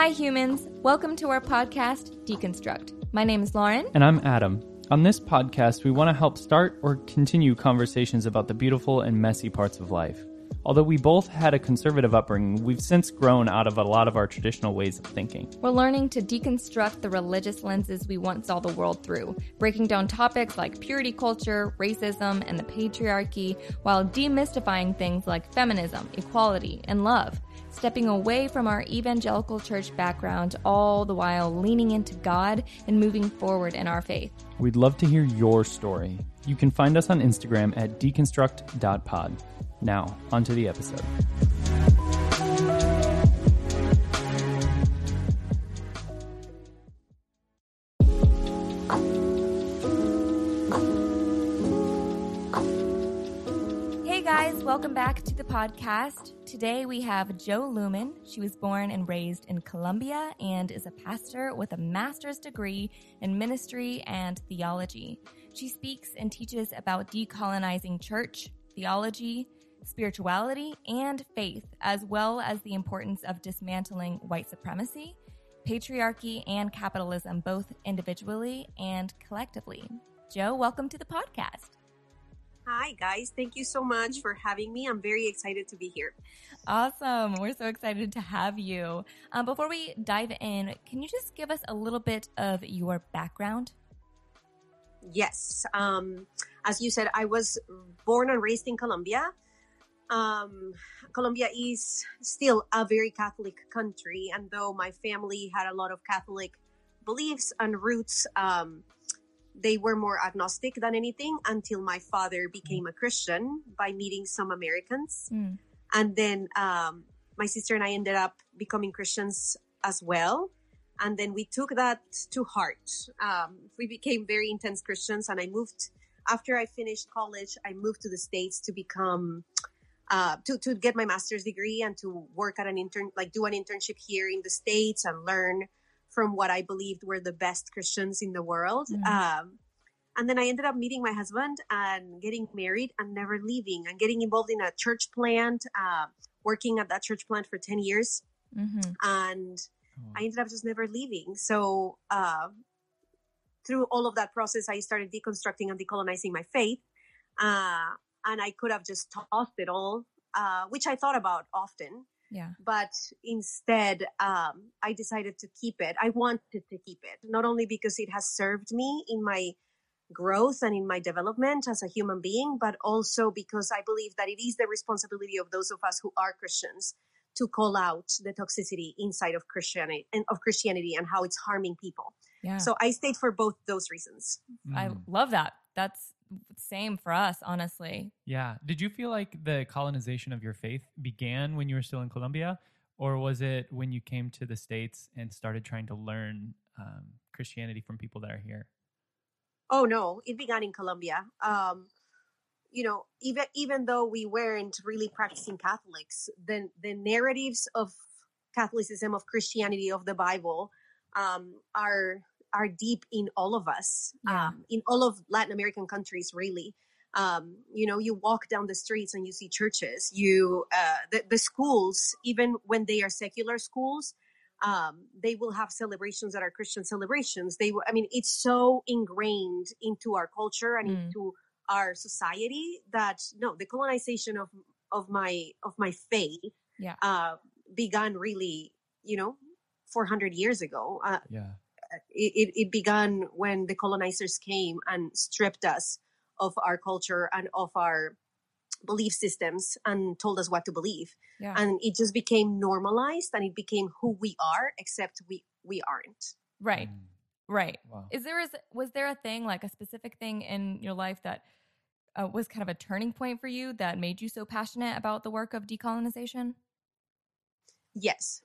Hi, humans. Welcome to our podcast, Deconstruct. My name is Lauren. And I'm Adam. On this podcast, we want to help start or continue conversations about the beautiful and messy parts of life. Although we both had a conservative upbringing, we've since grown out of a lot of our traditional ways of thinking. We're learning to deconstruct the religious lenses we once saw the world through, breaking down topics like purity culture, racism, and the patriarchy, while demystifying things like feminism, equality, and love. Stepping away from our evangelical church background, all the while leaning into God and moving forward in our faith. We'd love to hear your story. You can find us on Instagram at deconstruct.pod. Now, onto the episode. Welcome back to the podcast. Today we have Jo Luehmann. She was born and raised in Colombia and is a pastor with a master's degree in ministry and theology. She speaks and teaches about decolonizing church, theology, spirituality, and faith, as well as the importance of dismantling white supremacy, patriarchy, and capitalism, both individually and collectively. Jo, welcome to the podcast. Hi, guys. Thank you so much for having me. I'm very excited to be here. Awesome. We're so excited to have you. Um, before we dive in, can you just give us a little bit of your background? Yes. Um, as you said, I was born and raised in Colombia. Um, Colombia is still a very Catholic country, and though my family had a lot of Catholic beliefs and roots, um, they were more agnostic than anything until my father became a Christian by meeting some Americans. Mm. And then um, my sister and I ended up becoming Christians as well. And then we took that to heart. Um, we became very intense Christians, and I moved after I finished college. I moved to the States to become uh, to to get my master's degree and to work at an intern, like do an internship here in the states and learn from what I believed were the best Christians in the world. Mm. Um, and then I ended up meeting my husband and getting married and never leaving and getting involved in a church plant, uh, working at that church plant for 10 years. Mm-hmm. And oh. I ended up just never leaving. So, uh, through all of that process, I started deconstructing and decolonizing my faith. Uh, and I could have just tossed it all, uh, which I thought about often. Yeah. But instead, um, I decided to keep it. I wanted to keep it, not only because it has served me in my growth and in my development as a human being, but also because I believe that it is the responsibility of those of us who are Christians to call out the toxicity inside of Christianity and of Christianity and how it's harming people. Yeah. So I stayed for both those reasons. I mm. love that. That's same for us, honestly. Yeah. Did you feel like the colonization of your faith began when you were still in Colombia, or was it when you came to the States and started trying to learn um, Christianity from people that are here? Oh, no. It began in Colombia. Um, you know, even even though we weren't really practicing Catholics, then the narratives of Catholicism, of Christianity, of the Bible, um, are are deep in all of us, yeah. um, in all of Latin American countries, really. Um, you know, you walk down the streets and you see churches. You, uh, the, the schools, even when they are secular schools, um, they will have celebrations that are Christian celebrations. They, I mean, it's so ingrained into our culture and mm. into our society that no, the colonization of of my of my faith, yeah, uh, began really, you know, 400 years ago. Uh, yeah it, it began when the colonizers came and stripped us of our culture and of our belief systems and told us what to believe. Yeah. and it just became normalized and it became who we are except we we aren't. Right. Mm. right. Wow. is there is was there a thing like a specific thing in your life that uh, was kind of a turning point for you that made you so passionate about the work of decolonization? Yes.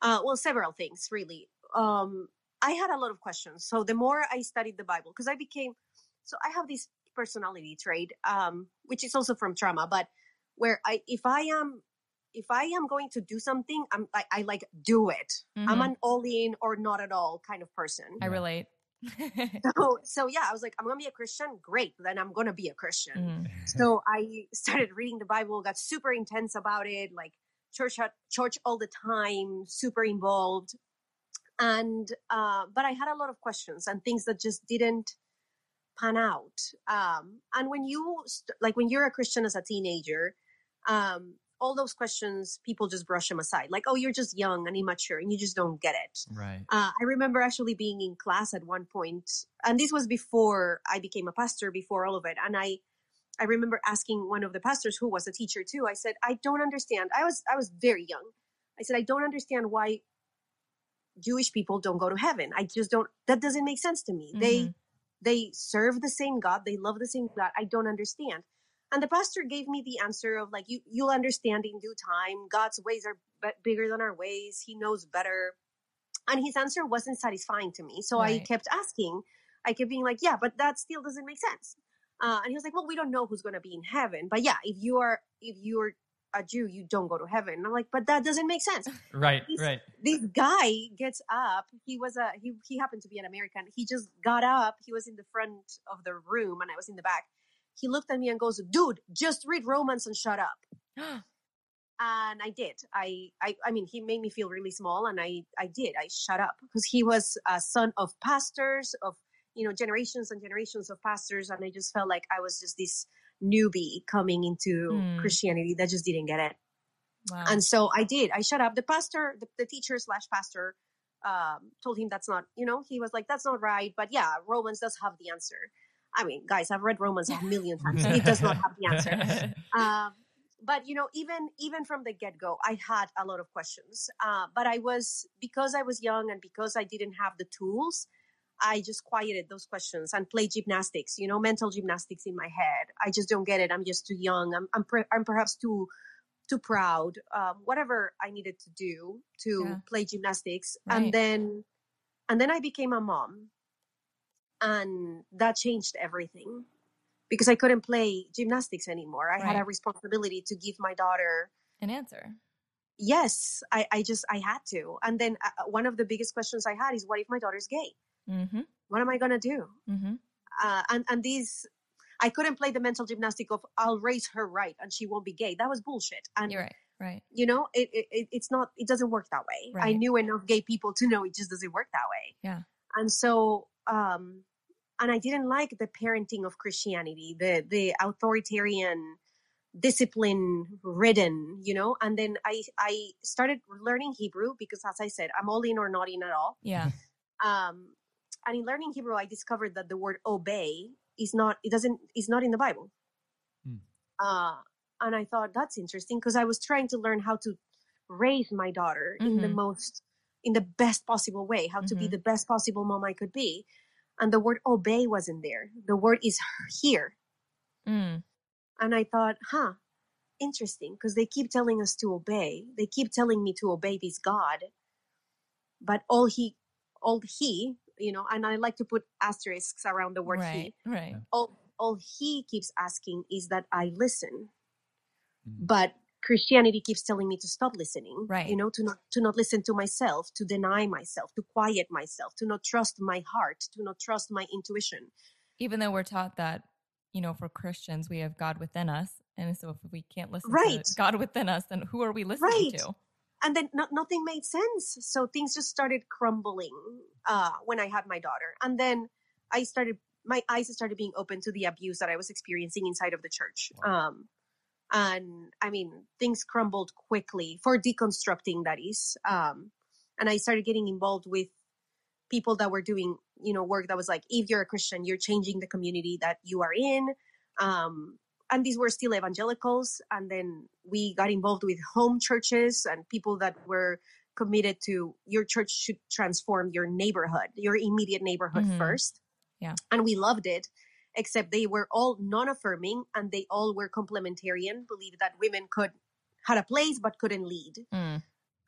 Uh, well several things really. Um, I had a lot of questions. So the more I studied the Bible, because I became, so I have this personality trait, um, which is also from trauma, but where I, if I am, if I am going to do something, I'm I, I like do it. Mm-hmm. I'm an all in or not at all kind of person. I relate. so, so yeah, I was like, I'm gonna be a Christian. Great, then I'm gonna be a Christian. Mm. So I started reading the Bible, got super intense about it, like church church all the time, super involved and uh, but I had a lot of questions and things that just didn't pan out. Um, and when you st- like when you're a Christian as a teenager, um, all those questions people just brush them aside, like oh you're just young and immature and you just don't get it. Right. Uh, I remember actually being in class at one point, and this was before I became a pastor, before all of it, and I. I remember asking one of the pastors who was a teacher too. I said, "I don't understand. I was I was very young. I said, I don't understand why Jewish people don't go to heaven. I just don't. That doesn't make sense to me. They Mhm. they serve the same God. They love the same God. I don't understand. And the pastor gave me the answer of like, you you'll understand in due time. God's ways are b- bigger than our ways. He knows better. And his answer wasn't satisfying to me. So I kept asking. I kept being like, yeah, but that still doesn't make sense. Uh, and he was like, well, we don't know who's going to be in heaven. But yeah, if you are if you're a Jew, you don't go to heaven. And I'm like, but that doesn't make sense Right. Right. this guy gets up. He was a he he happened to be an American. He just got up. He was in the front of the room and I was in the back. He looked at me and goes, "Dude, just read Romans and shut up." And I did. I I I mean, he made me feel really small and I I did. I shut up because he was a son of pastors of you know generations and generations of pastors and I just felt like I was just this newbie coming into Mm. Christianity that just didn't get it. wow. And so I did. I shut up. The pastor, the, the teacher slash pastor, um, told him that's not, you know, he was like, that's not right. But yeah, Romans does have the answer. I mean, guys, I've read Romans a million times. It does not have the answer. Um, but you know, even even from the get go, I had a lot of questions. Uh, but I was because I was young and because I didn't have the tools. I just quieted those questions and played gymnastics, you know, mental gymnastics in my head. I just don't get it. I'm just too young. I'm I'm, pre- I'm perhaps too too proud. Um, whatever I needed to do to Yeah. play gymnastics, Right. and then and then I became a mom, and that changed everything because I couldn't play gymnastics anymore. I had a responsibility to give my daughter. An answer. Yes, I, I just I had to. And then uh, one of the biggest questions I had is, what if my daughter's gay? Mm-hmm. What am I gonna do? Mm-hmm. uh, and and these I couldn't play the mental gymnastic of I'll raise her right and she won't be gay. That was bullshit. And You're right. Right. you know, it, it it- it's not it doesn't work that way. I knew enough gay people to know it just doesn't work that way. Yeah. And so um and I didn't like the parenting of Christianity, the the authoritarian discipline ridden, you know, and then I I started learning Hebrew because as I said, I'm all in or not in at all Yeah. um, and in learning Hebrew, I discovered that the word obey is not, it doesn't, is not in the Bible. Hmm. Uh, and I thought that's interesting because I was trying to learn how to raise my daughter in the Mhm. most, in the best possible way, how to be Mhm. the best possible mom I could be. And the word obey wasn't there. The word is here. Mm. And I thought, huh, interesting, because they keep telling us to obey. They keep telling me to obey this God. But all he, all he, you know, and I like to put asterisks around the word Right. he. Right. All, all he keeps asking is that I listen. Mm. But Christianity keeps telling me to stop listening. Right. You know, to not to not listen to myself, to deny myself, to quiet myself, to not trust my heart, to not trust my intuition. Even though we're taught that, you know, for Christians, we have God within us. And so if we can't listen Right. to God within us, then who are we listening Right. to? And then no, nothing made sense. So things just started crumbling uh, when i had my daughter. And then i started my eyes started being open to the abuse that i was experiencing inside of the church. Um, and i mean things crumbled quickly for deconstructing that is. Um, and i started getting involved with people that were doing you know work that was like if you're a christian you're changing the community that you are in. Um, and these were still evangelicals and then we got involved with home churches and people that were committed to your church should transform your neighborhood your immediate neighborhood Mhm. first Yeah. and we loved it except they were all non-affirming and they all were complementarian believed that women could had a place but couldn't lead Mm.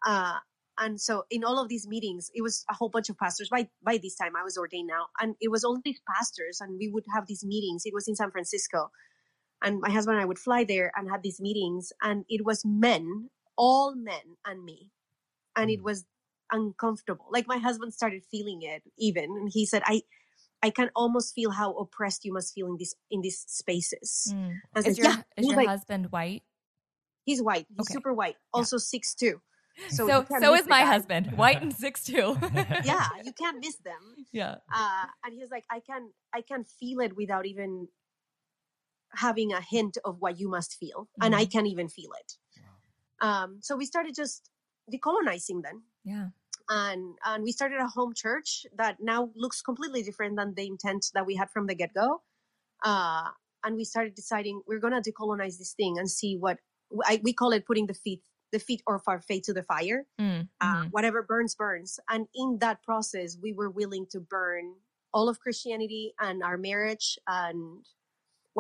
uh, and so in all of these meetings it was a whole bunch of pastors by by this time i was ordained now and it was all these pastors and we would have these meetings it was in san francisco and my husband and i would fly there and have these meetings and it was men all men and me and it Mm. was uncomfortable like my husband started feeling it even and he said i i can almost feel how oppressed you must feel in this in these spaces Mm. I said, Is your "Yeah." is your like- husband white? he's white he's Okay. super white also six two So you so, is my guy. husband, white and six two. Yeah, you can't miss them. yeah. uh, and he was like, I can I can feel it without even having a hint of what you must feel, and I can't even feel it. Um, so we started just decolonizing then, Yeah. and and we started a home church that now looks completely different than the intent that we had from the get go. Uh, and we started deciding we're gonna decolonize this thing and see what I, we call it putting the feet the feet of our faith to the fire Mm, uh, whatever burns burns and in that process we were willing to burn all of christianity and our marriage and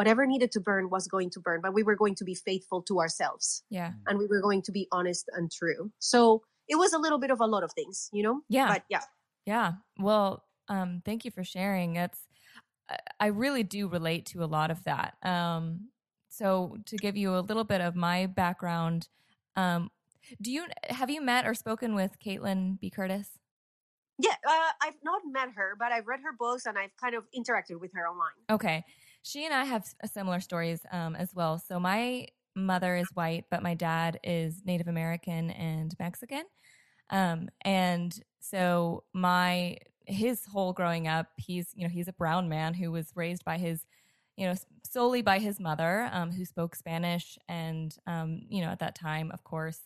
whatever needed to burn was going to burn but we were going to be faithful to ourselves Yeah. and we were going to be honest and true so it was a little bit of a lot of things you know Yeah. but yeah Yeah. Well, um, thank you for sharing. It's I- really do relate to a lot of that. Um, so to give you a little bit of my background, um, do you have you met or spoken with Kaitlin B. Curtis? yeah uh, i've not met her but i've read her books and i've kind of interacted with her online Okay. She and I have similar stories um, as well. So my mother is white, but my dad is Native American and Mexican. Um, and so my his whole growing up, he's you know he's a brown man who was raised by his you know solely by his mother, um, who spoke Spanish, and um, you know at that time, of course,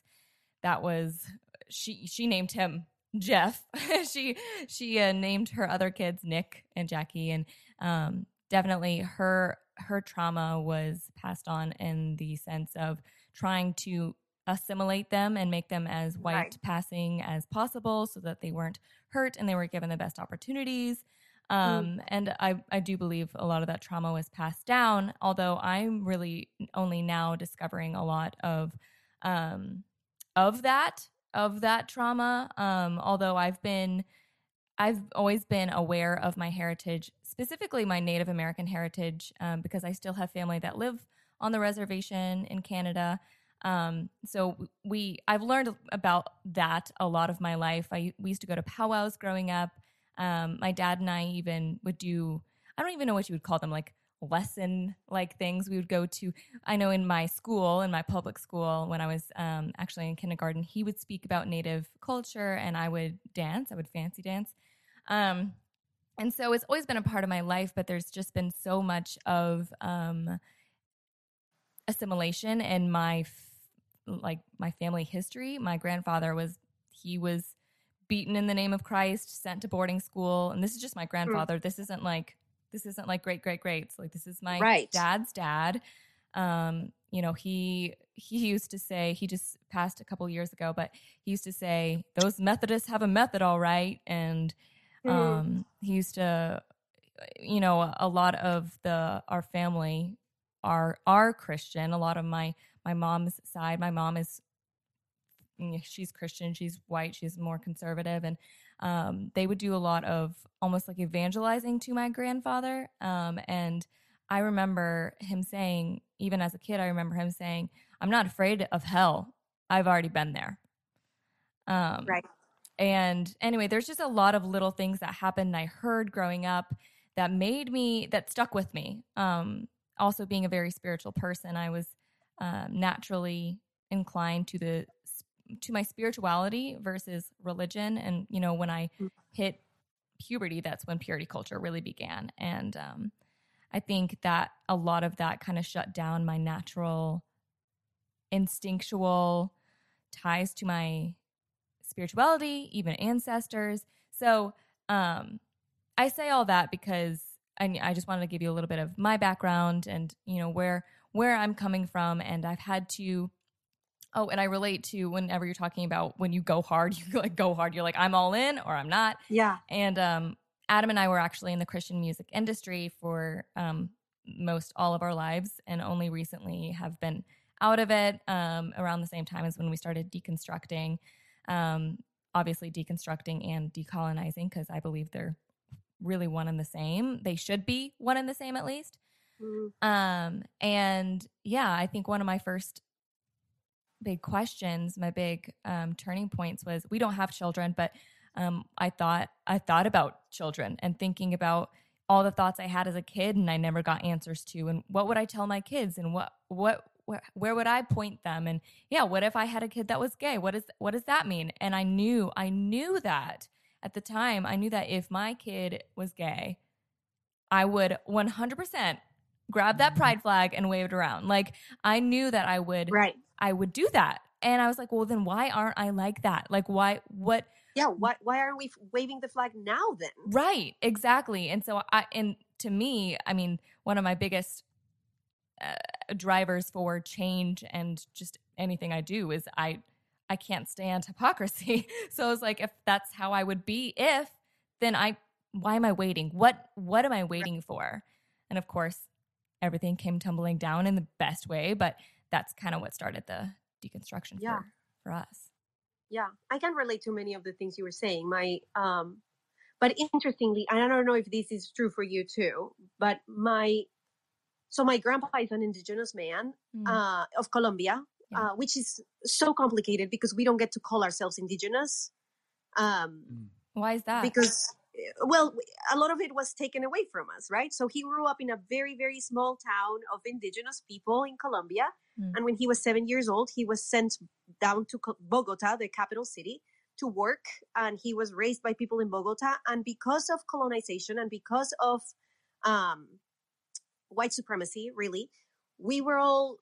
that was she she named him Jeff. she she uh, named her other kids Nick and Jackie, and um, definitely her her trauma was passed on in the sense of trying to assimilate them and make them as white Right. passing as possible so that they weren't hurt and they were given the best opportunities. Um, and I, I do believe a lot of that trauma was passed down although i'm really only now discovering a lot of um, of that of that trauma. Um, although i've been I've always been aware of my heritage, specifically my Native American heritage, um, because I still have family that live on the reservation in Canada. Um, so we, I've learned about that a lot of my life. I we used to go to powwows growing up. Um, my dad and I even would do. I don't even know what you would call them, like lesson like things. We would go to. I know in my school, in my public school, when I was um, actually in kindergarten, he would speak about Native culture, and I would dance. I would fancy dance. Um, and so it's always been a part of my life, but there's just been so much of um, assimilation in my f- like my family history. My grandfather was he was beaten in the name of Christ, sent to boarding school, and this is just my grandfather. This isn't like this isn't like great great greats. Like this is my Right. dad's dad. Um, you know, he he used to say he just passed a couple years ago, but he used to say those Methodists have a method, all right, and Mhm. um, he used to, you know, a lot of the our family are are Christian. A lot of my my mom's side, my mom is she's Christian, she's white, she's more conservative, and um, they would do a lot of almost like evangelizing to my grandfather. Um, and I remember him saying, even as a kid, I remember him saying, "I'm not afraid of hell. I've already been there." Um, right and anyway, there's just a lot of little things that happened and I heard growing up that made me, that stuck with me. Um, also, being a very spiritual person, I was um, naturally inclined to the to my spirituality versus religion. And you know, when I Mm. hit puberty, that's when purity culture really began. And um, I think that a lot of that kind of shut down my natural, instinctual ties to my spirituality, even ancestors. So um, I say all that because I, I just wanted to give you a little bit of my background and you know where where I'm coming from, and I've had to. Oh, and I relate to whenever you're talking about when you go hard, you like go hard. You're like I'm all in or I'm not. yeah And um, Adam and I were actually in the Christian music industry for um, most all of our lives, and only recently have been out of it um, around the same time as when we started deconstructing. Um, obviously, deconstructing and decolonizing, because I believe they're really one and the same. They should be one and the same, at least. Mm, Um, and yeah, I think one of my first big questions, my big um, turning points was we don't have children, but um, I thought I thought about children and thinking about all the thoughts I had as a kid and I never got answers to, and what would I tell my kids, and what what where, where would I point them? And yeah, what if I had a kid that was gay? What is what does that mean? And I knew I knew that at the time. I knew that if my kid was gay, I would 100% grab that pride flag and wave it around. Like I knew that I would Right. I would do that. And I was like, well then why aren't I like that? Like why what Yeah. Why, why aren't we waving the flag now then? Right, exactly. And so I and to me, I mean, one of my biggest uh, drivers for change and just anything I do is I I can't stand hypocrisy. so it's like if that's how I would be if then I why am I waiting? What what am I waiting for? And of course, everything came tumbling down in the best way, but that's kind of what started the deconstruction Yeah. for for us. yeah i can relate to many of the things you were saying my um but interestingly and i don't know if this is true for you too but my so my grandpa is an indigenous man Mm. uh, of colombia Yeah. uh, which is so complicated because we don't get to call ourselves indigenous um why is that? because uh, well a lot of it was taken away from us right so he grew up in a very very small town of indigenous people in colombia Mm. and when he was seven years old he was sent down to bogota the capital city to work and he was raised by people in bogota and because of colonization and because of um, white supremacy really we were all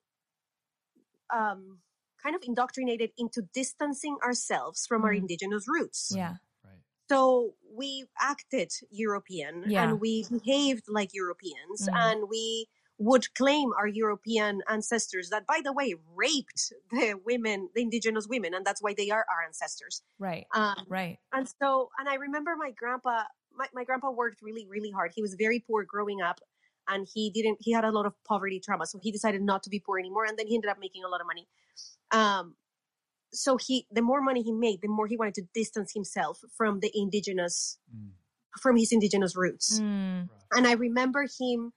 um, kind of indoctrinated into distancing ourselves from our Mm. indigenous roots yeah. Right. so we acted European Yeah. and we behaved like Europeans Mm. and we would claim our European ancestors that, by the way, raped the women, the indigenous women, and that's why they are our ancestors. Right. Um, Right. and so, and I remember my grandpa, my, my grandpa worked really, really hard. He was very poor growing up and he didn't, he had a lot of poverty trauma. So he decided not to be poor anymore. And then he ended up making a lot of money. Um, so he, the more money he made, the more he wanted to distance himself from the indigenous, Mm. from his indigenous roots. Mm. And I remember him,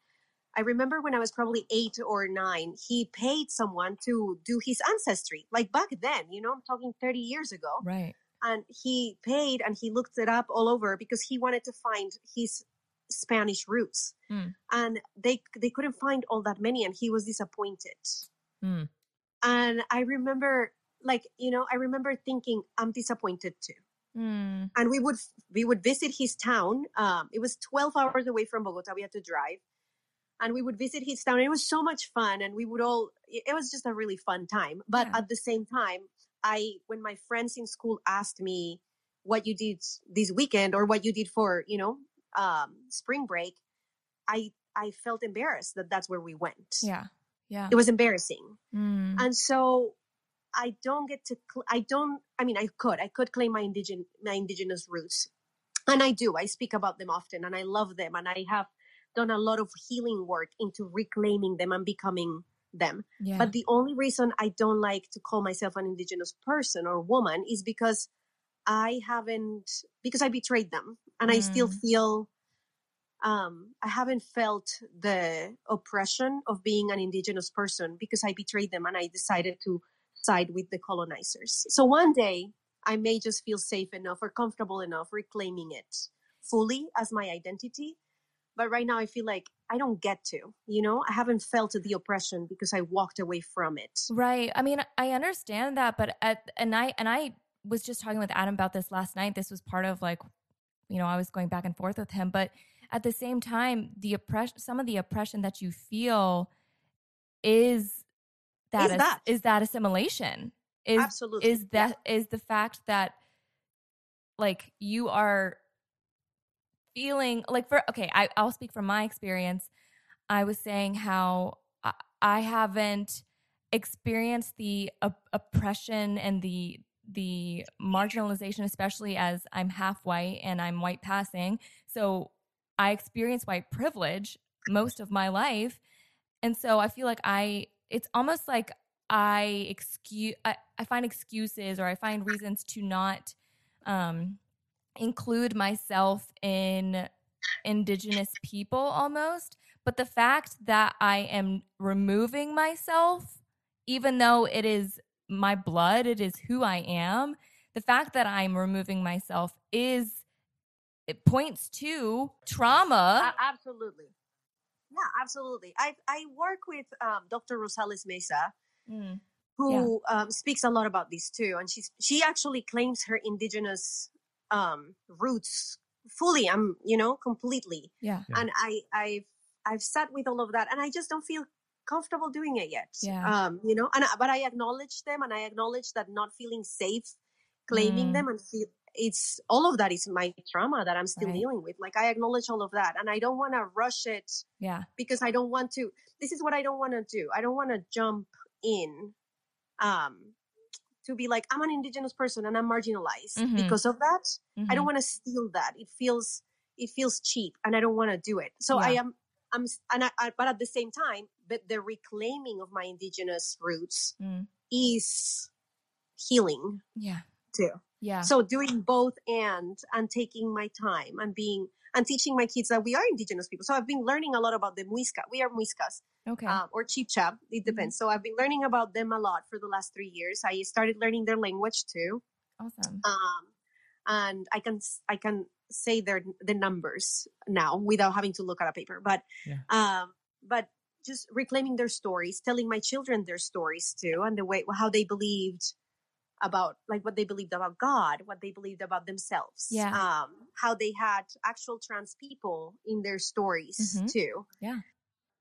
I remember when I was probably eight or nine, he paid someone to do his ancestry. Like back then, you know, I'm talking 30 years ago Right. and he paid and he looked it up all over because he wanted to find his Spanish roots. Mm. And they they couldn't find all that many and he was disappointed. Mm. And I remember like, you know, I remember thinking I'm disappointed too. Mm. And we would we would visit his town. Um it was 12 hours away from Bogota. We had to drive. And we would visit his town. It was so much fun and we would all it was just a really fun time. But Yeah. at the same time, I when my friends in school asked me what you did this weekend or what you did for you know um, spring break, I I felt embarrassed that that's where we went. Yeah. Yeah. It was embarrassing, Mm. and so I don't get to. Cl- I don't. I mean, I could. I could claim my indigen my indigenous roots, and I do. I speak about them often, and I love them, and I have done a lot of healing work into reclaiming them and becoming them. Yeah. But the only reason I don't like to call myself an indigenous person or woman is because I haven't because I betrayed them and I still Mm. feel um I haven't felt the oppression of being an indigenous person because I betrayed them and I decided to side with the colonizers. So one day I may just feel safe enough or comfortable enough reclaiming it fully as my identity. But right now I feel like I don't get to, you know, I haven't felt the oppression because I walked away from it. Right. I mean, I understand that, but at and I and I was just talking with Adam about this last night. This was part of like, you know, I was going back and forth with him, but at the same time, the oppression, some of the oppression that you feel, is that Is that. is that assimilation? Is Absolutely. is Yeah. that is the fact that like you are feeling like for okay I, i'll speak from my experience. I was saying how i, I haven't experienced the op- oppression and the the marginalization especially as i'm half white and i'm white passing. So i experienced white privilege most of my life. And so i feel like i it's almost like i excuse I, I find excuses or i find reasons to not um include myself in indigenous people almost but the fact that i am removing myself even though it is my blood it is who i am the fact that i'm removing myself is it points to trauma A- absolutely. Yeah, absolutely. I I work with um, Dr. Rosales Meza, Mm. who um, speaks a lot about this too, and she's she actually claims her indigenous um, roots fully. I'm you know completely, Yeah. Yeah. and I I've I've sat with all of that, and I just don't feel comfortable doing it yet. Yeah. Um, you know, and but I acknowledge them, and I acknowledge that not feeling safe, claiming Mm. them, and feel it's all of that is my trauma that I'm still Right. dealing with. Like I acknowledge all of that, and I don't want to rush it Yeah. because I don't want to. This is what I don't want to do. I don't want to jump in, um, to be like I'm an indigenous person and I'm marginalized Mhm. because of that. I Mhm. don't want to steal that. It feels it feels cheap, and I don't want to do it. So I am. I'm, and I, I, but at the same time, but the reclaiming of my indigenous roots Mm. is healing Yeah. too. Yeah. So doing both and and taking my time and being and teaching my kids that we are indigenous people. So I've been learning a lot about the Muisca. We are Muiscas okay. um, or Chibcha. It depends. So I've been learning about them a lot for the last three years. I started learning their language too, awesome. um, and I can I can say their the numbers now without having to look at a paper. But Yeah. um, but just reclaiming their stories, telling my children their stories too, and the way how they believed about like what they believed about God, what they believed about themselves. Yeah. Um, how they had actual trans people in their stories Mhm. too. Yeah.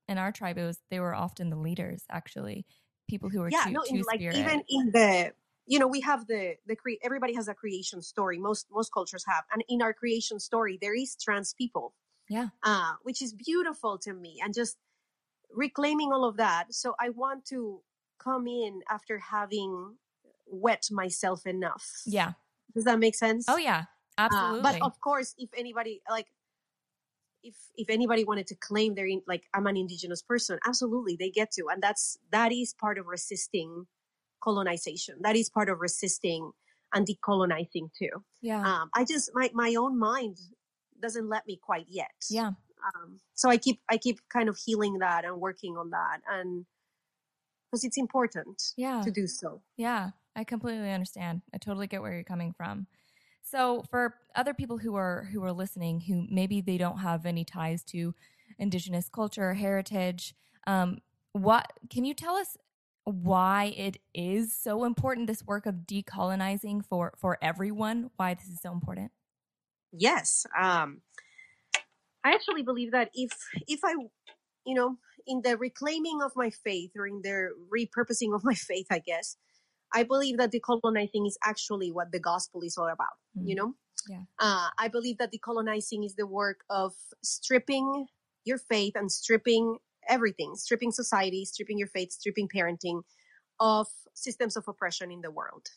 In our tribe, it was they were often the leaders, actually, people who were yeah, two, no, in, like even in the you know we have the the cre- everybody has a creation story. Most most cultures have, and in our creation story there is trans people. Yeah. uh, which is beautiful to me, and just reclaiming all of that. So I want to come in after having wet myself enough. yeah. does that make sense? Oh yeah. Uh, Absolutely. but of course, if anybody like, if if anybody wanted to claim they're in, like I'm an indigenous person, absolutely they get to, and that's that is part of resisting colonization. That is part of resisting and decolonizing too. yeah. Um, I just my my own mind doesn't let me quite yet. yeah. Um, so I keep I keep kind of healing that and working on that, and because it's important Yeah. to do so. Yeah, I completely understand. I totally get where you're coming from. So for other people who are who are listening who maybe they don't have any ties to indigenous culture or heritage, um, what can you tell us why it is so important this work of decolonizing for for everyone? Why this is so important? yes um i actually believe that if if i you know in the reclaiming of my faith or in the repurposing of my faith i guess i believe that decolonizing is actually what the gospel is all about you Mm. know Yeah. uh, i believe that decolonizing is the work of stripping your faith and stripping everything stripping society stripping your faith stripping parenting of systems of oppression in the world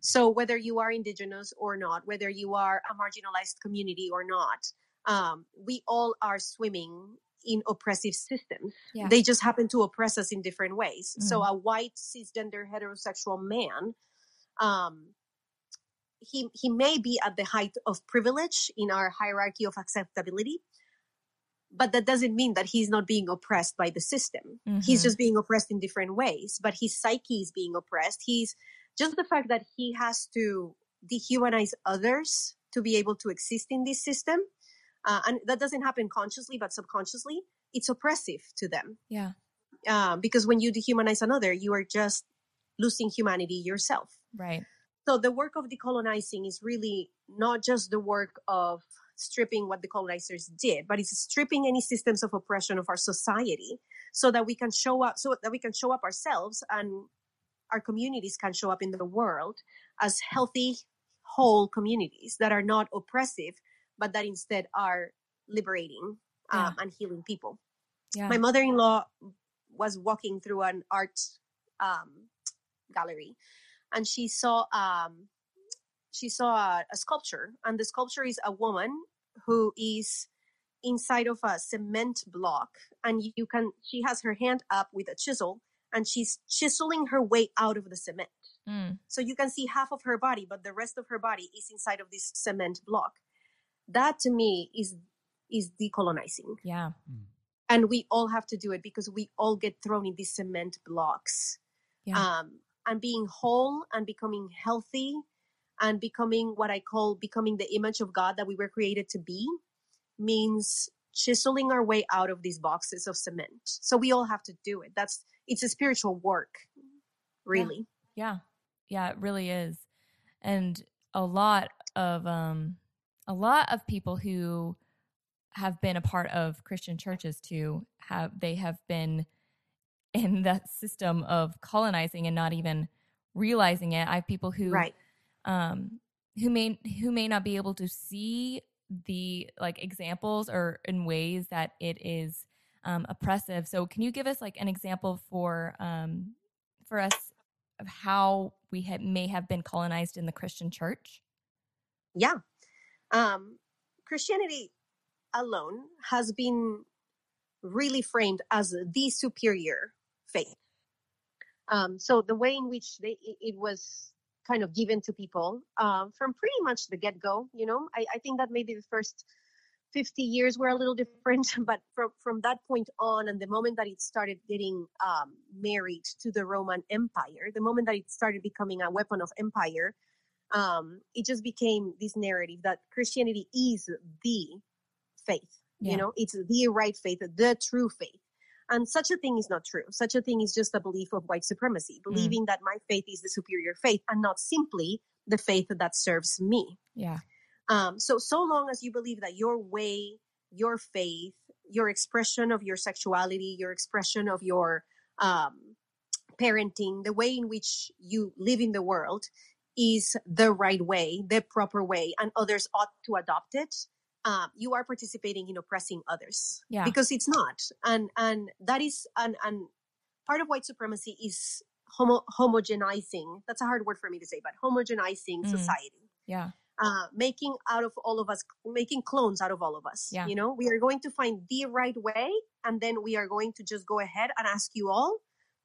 so whether you are indigenous or not, whether you are a marginalized community or not, um, we all are swimming in oppressive systems. Yeah. They just happen to oppress us in different ways. So Mhm. a white cisgender heterosexual man, um, he he may be at the height of privilege in our hierarchy of acceptability, but that doesn't mean that he's not being oppressed by the system he's Mhm. just being oppressed in different ways but his psyche is being oppressed he's just the fact that he has to dehumanize others to be able to exist in this system uh, and that doesn't happen consciously but subconsciously it's oppressive to them. Yeah, um, because when you dehumanize another you are just losing humanity yourself. Right. so the work of decolonizing is really not just the work of stripping what the colonizers did, but it's stripping any systems of oppression of our society so that we can show up, so that we can show up ourselves and our communities can show up in the world as healthy, whole communities that are not oppressive, but that instead are liberating um, and healing people. Yeah, my mother-in-law was walking through an art um, gallery and she saw um, she saw a, a sculpture and the sculpture is a woman who is inside of a cement block and you can she has her hand up with a chisel and she's chiseling her way out of the cement. Mm. so you can see half of her body but the rest of her body is inside of this cement block that to me is is decolonizing yeah, and we all have to do it because we all get thrown in these cement blocks Yeah. um, and being whole and becoming healthy and becoming what i call becoming the image of god that we were created to be means chiseling our way out of these boxes of cement. So we all have to do it. That's it's a spiritual work, really. Yeah. Yeah, it really is. And a lot of um a lot of people who have been a part of Christian churches too have they have been in that system of colonizing and not even realizing it. I have people who Right. um who may who may not be able to see the like examples or in ways that it is um, oppressive. So can you give us like an example for um for us of how we ha- may have been colonized in the Christian church? Yeah. Um, Christianity alone has been really framed as the superior faith. Um, so the way in which they, it, was kind of given to people um, from pretty much the get go, you know, I, I think that maybe the first 50 years were a little different, but from, from that point on, and the moment that it started getting um, married to the Roman Empire, the moment that it started becoming a weapon of empire, um, it just became this narrative that Christianity is the faith. Yeah. You know, it's the right faith, the true faith. And such a thing is not true. Such a thing is just a belief of white supremacy, believing that my faith is the superior faith and not simply the faith that serves me. Yeah. Um, so, so long as you believe that your way, your faith, your expression of your sexuality, your expression of your um, parenting, the way in which you live in the world is the right way, the proper way, and others ought to adopt it, um, you are participating in oppressing others Yeah. because it's not, and and that is and and part of white supremacy is homo- homogenizing. That's a hard word for me to say, but homogenizing Mm. society Yeah. uh, making out of all of us, making clones out of all of us. Yeah. You know, we are going to find the right way, and then we are going to just go ahead and ask you all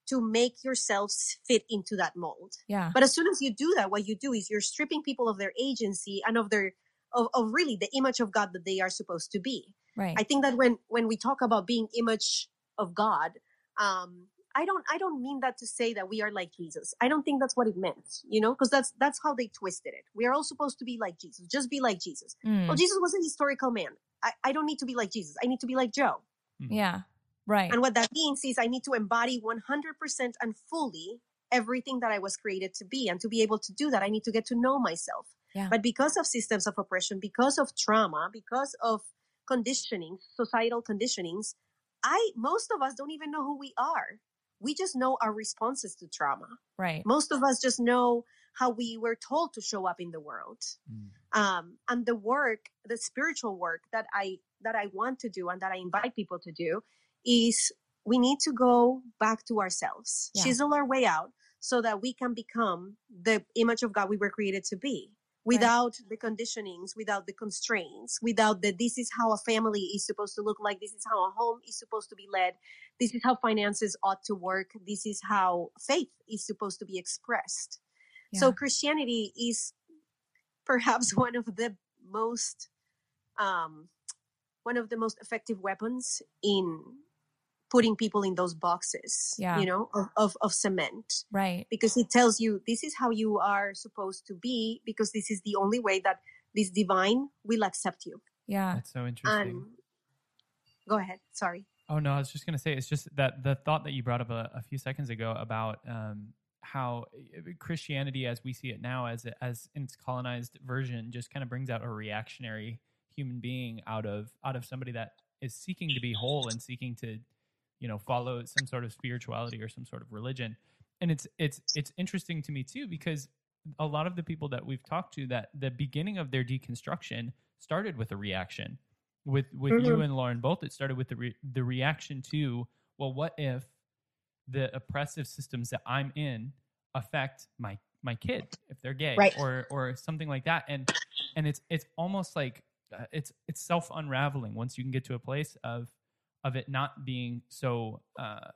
to make yourselves fit into that mold. Yeah. But as soon as you do that, what you do is you're stripping people of their agency and of their of, of really the image of God that they are supposed to be. Right. I think that when when we talk about being image of God, um, I don't I don't mean that to say that we are like Jesus. I don't think that's what it meant, you know, because that's that's how they twisted it. We are all supposed to be like Jesus. Just be like Jesus. Mm. Well, Jesus was a historical man. I, I don't need to be like Jesus. I need to be like Jo. yeah. Right. And what that means is I need to embody 100% and fully everything that I was created to be. And to be able to do that, I need to get to know myself. Yeah. But because of systems of oppression, because of trauma, because of conditioning, societal conditionings, I, most of us don't even know who we are. We just know our responses to trauma. right. Most of us just know how we were told to show up in the world. Mm. Um, and the work, the spiritual work that I, that I want to do and that I invite people to do is we need to go back to ourselves, Yeah. chisel our way out so that we can become the image of God we were created to be without the conditionings, without the constraints, without the this is how a family is supposed to look like, this is how a home is supposed to be led, this is how finances ought to work, this is how faith is supposed to be expressed. So Christianity is perhaps one of the most um, one of the most effective weapons in putting people in those boxes, Yeah. you know, of, of, of cement Right. because it tells you this is how you are supposed to be because this is the only way that this divine will accept you. Yeah. That's so interesting. And go ahead. Sorry. Oh no, I was just gonna say it's just that the thought that you brought up a, a few seconds ago about um, how uh, Christianity, as we see it now, as as in its colonized version, just kind of brings out a reactionary human being out of out of somebody that is seeking to be whole and seeking to, you know, follow some sort of spirituality or some sort of religion. And it's it's it's interesting to me too because a lot of the people that we've talked to that the beginning of their deconstruction started with a reaction with with you Mhm. and Lauren both it started with the re- the reaction to well what if the oppressive systems that I'm in affect my my kid if they're gay Right. or or something like that and and it's it's almost like uh, it's it's self unraveling once you can get to a place of of it not being so uh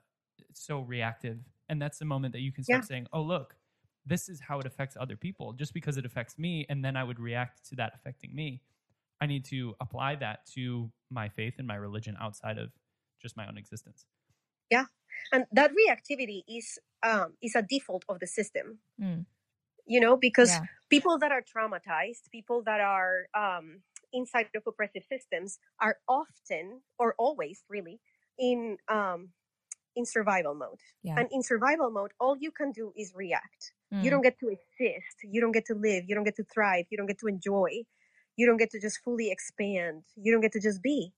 so reactive and that's the moment that you can start Yeah. saying oh look this is how it affects other people just because it affects me and then i would react to that affecting me i need to apply that to my faith and my religion outside of just my own existence Yeah, and that reactivity is um, is a default of the system Mm. you know because Yeah. people that are traumatized people that are um, inside of oppressive systems are often or always really in um, in survival mode. Yeah. And in survival mode, all you can do is react. You Mm. don't get to exist. You don't get to live. You don't get to thrive. You don't get to enjoy. You don't get to just fully expand. You don't get to just be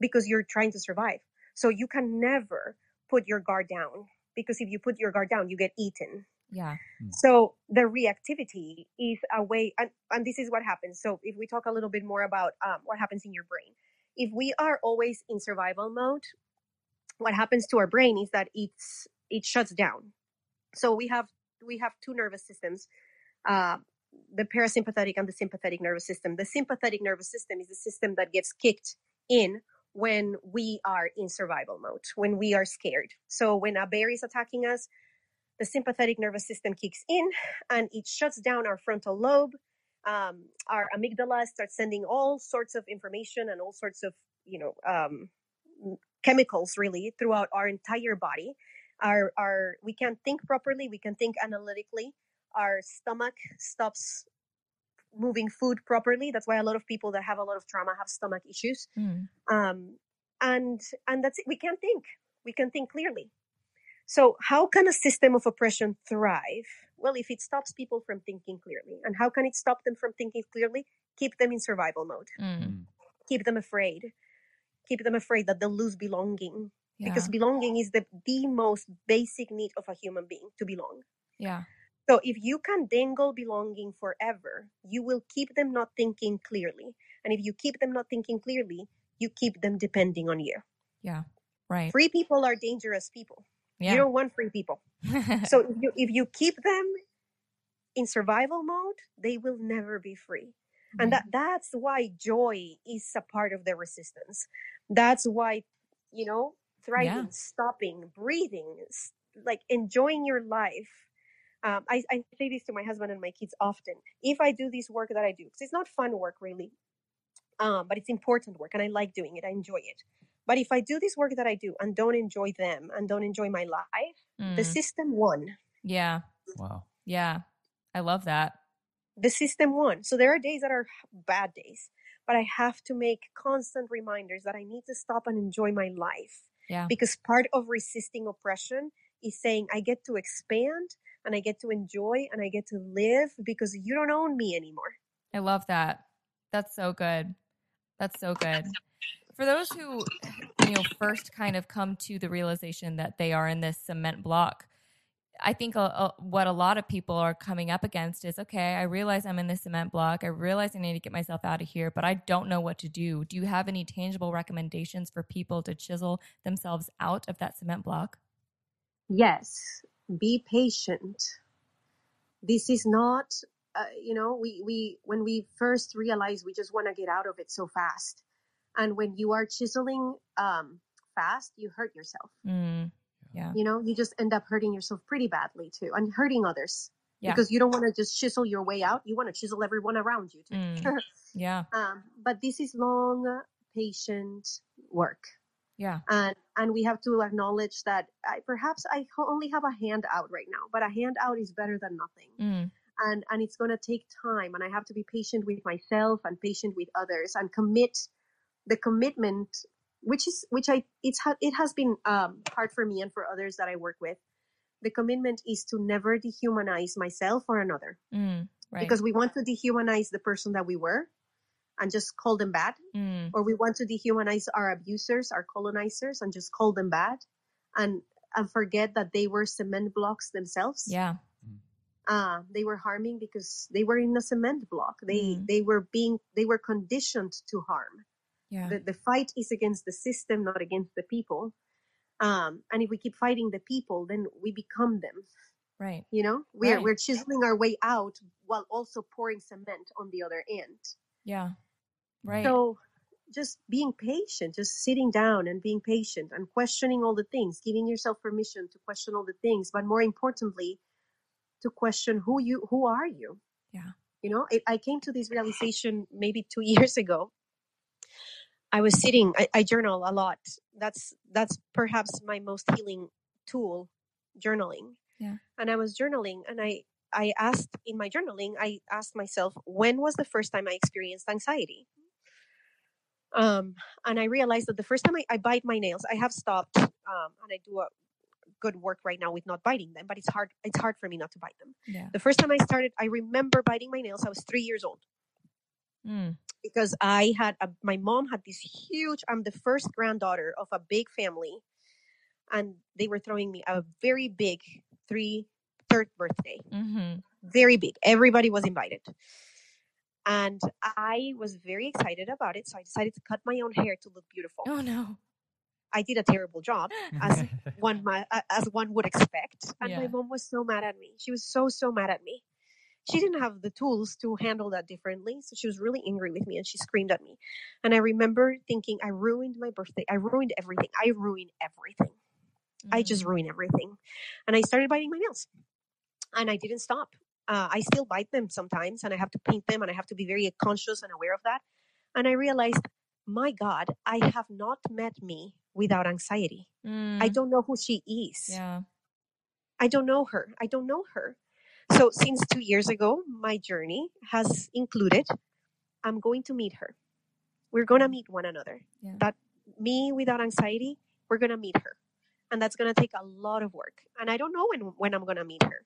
because you're trying to survive. So you can never put your guard down because if you put your guard down, you get eaten. Yeah. So the reactivity is a way, and, and this is what happens. So if we talk a little bit more about um, what happens in your brain, if we are always in survival mode, what happens to our brain is that it's it shuts down. So we have we have two nervous systems, uh, the parasympathetic and the sympathetic nervous system. The sympathetic nervous system is the system that gets kicked in when we are in survival mode, when we are scared. So when a bear is attacking us, the sympathetic nervous system kicks in and it shuts down our frontal lobe. Um, our amygdala starts sending all sorts of information and all sorts of, you know, um, chemicals really throughout our entire body. Our, our, we can't think properly. We can think analytically. Our stomach stops moving food properly. That's why a lot of people that have a lot of trauma have stomach issues. Mm. Um, and, and that's it. We can't think. We can think clearly. So, how can a system of oppression thrive? Well, if it stops people from thinking clearly. And how can it stop them from thinking clearly? Keep them in survival mode. Mm. Keep them afraid. Keep them afraid that they'll lose belonging. Yeah. Because belonging is the, the most basic need of a human being to belong. yeah. So, if you can dangle belonging forever, you will keep them not thinking clearly. And if you keep them not thinking clearly, you keep them depending on you. Yeah. Right. Free people are dangerous people. You Yeah. don't want free people. so if you if you keep them in survival mode they will never be free. And that that's why joy is a part of the resistance. That's why you know thriving stopping breathing like enjoying your life. Um, I, I say this to my husband and my kids often. If i do this work that i do because it's not fun work really um, but it's important work and i like doing it i enjoy it but if i do this work that i do and don't enjoy them and don't enjoy my life the Mm. system won yeah. Wow. Yeah. I love that. the system won. So there are days that are bad days, but I have to make constant reminders that I need to stop and enjoy my life. Yeah. Because part of resisting oppression is saying I get to expand and I get to enjoy and I get to live because you don't own me anymore. I love that. That's so good. That's so good. For those who, you know, first kind of come to the realization that they are in this cement block, I think a, a, what a lot of people are coming up against is okay, I realize I'm in this cement block. I realize I need to get myself out of here, but I don't know what to do. Do you have any tangible recommendations for people to chisel themselves out of that cement block? Yes, be patient. This is not, uh, you know, we, we, when we first realize we just want to get out of it so fast. And when you are chiseling um, fast, you hurt yourself. Mm, yeah. You know, you just end up hurting yourself pretty badly too and hurting others Yeah. because you don't want to just chisel your way out. You want to chisel everyone around you too. Mm. Yeah. um, but this is long, patient work. Yeah. and and we have to acknowledge that I, perhaps I only have a handout right now, but a handout is better than nothing, Mm, and and it's going to take time, and I have to be patient with myself and patient with others, and commit the commitment, which is which I it's ha- it has been um, hard for me and for others that I work with. The commitment is to never dehumanize myself or another, mm, right. because we want to dehumanize the person that we were, and just call them bad mm, or we want to dehumanize our abusers, our colonizers, and just call them bad, and and forget that they were cement blocks themselves. yeah. uh, they were harming because they were in a cement block. They Mm. they were being they were conditioned to harm. Yeah. The the fight is against the system, not against the people. Um, and if we keep fighting the people, then we become them. right. You know, we're Right. we're chiseling our way out while also pouring cement on the other end. Yeah. Right. So just being patient, just sitting down and being patient and questioning all the things, giving yourself permission to question all the things, but more importantly, to question who you who are you? Yeah. You know, it, I came to this realization maybe two years ago. I was sitting. I, I journal a lot. That's that's perhaps my most healing tool, journaling. Yeah. And I was journaling, and I I asked in my journaling, I asked myself, when was the first time I experienced anxiety? Um, and I realized that the first time I, I bite my nails, I have stopped, um, and I do a good work right now with not biting them, but it's hard. It's hard for me not to bite them. Yeah. The first time I started, I remember biting my nails. I was three years old Mm. because I had a, my mom had this huge. I'm the first granddaughter of a big family, and they were throwing me a very big three third birthday, hmm very big. Everybody was invited, and I was very excited about it. So I decided to cut my own hair to look beautiful. Oh no. I did a terrible job, as one as one would expect, and my mom was so mad at me. She was so so mad at me. She didn't have the tools to handle that differently, so she was really angry with me and she screamed at me. And I remember thinking, I ruined my birthday. I ruined everything. I ruined everything. I Mm. just ruined everything. And I started biting my nails. And I didn't stop. Uh, I still bite them sometimes and I have to paint them and I have to be very conscious and aware of that. And I realized, my God, I have not met me without anxiety. I Mm. don't know who she is. Yeah. I don't know her. I don't know her. So since two years ago, my journey has included I'm going to meet her. We're going to meet one another. Yeah. That me without anxiety, we're going to meet her. And that's going to take a lot of work. And I don't know when, when I'm going to meet her.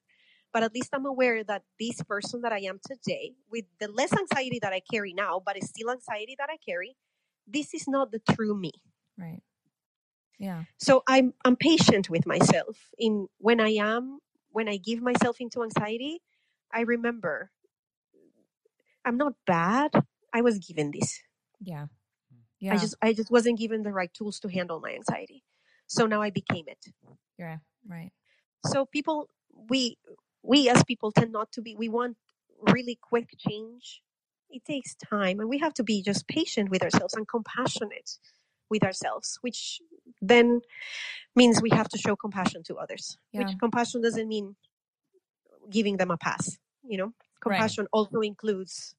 But at least I'm aware that this person that I am today, with the less anxiety that I carry now, but it's still anxiety that I carry, this is not the true me. Right. Yeah. so i'm i'm patient with myself in when i am when i give myself into anxiety i remember i'm not bad i was given this Yeah. Yeah. i just i just wasn't given the right tools to handle my anxiety so now i became it yeah. Right. so people we we as people tend not to be we want really quick change it takes time and we have to be just patient with ourselves and compassionate with ourselves which then means we have to show compassion to others Yeah. which compassion doesn't mean giving them a pass you know compassion also includes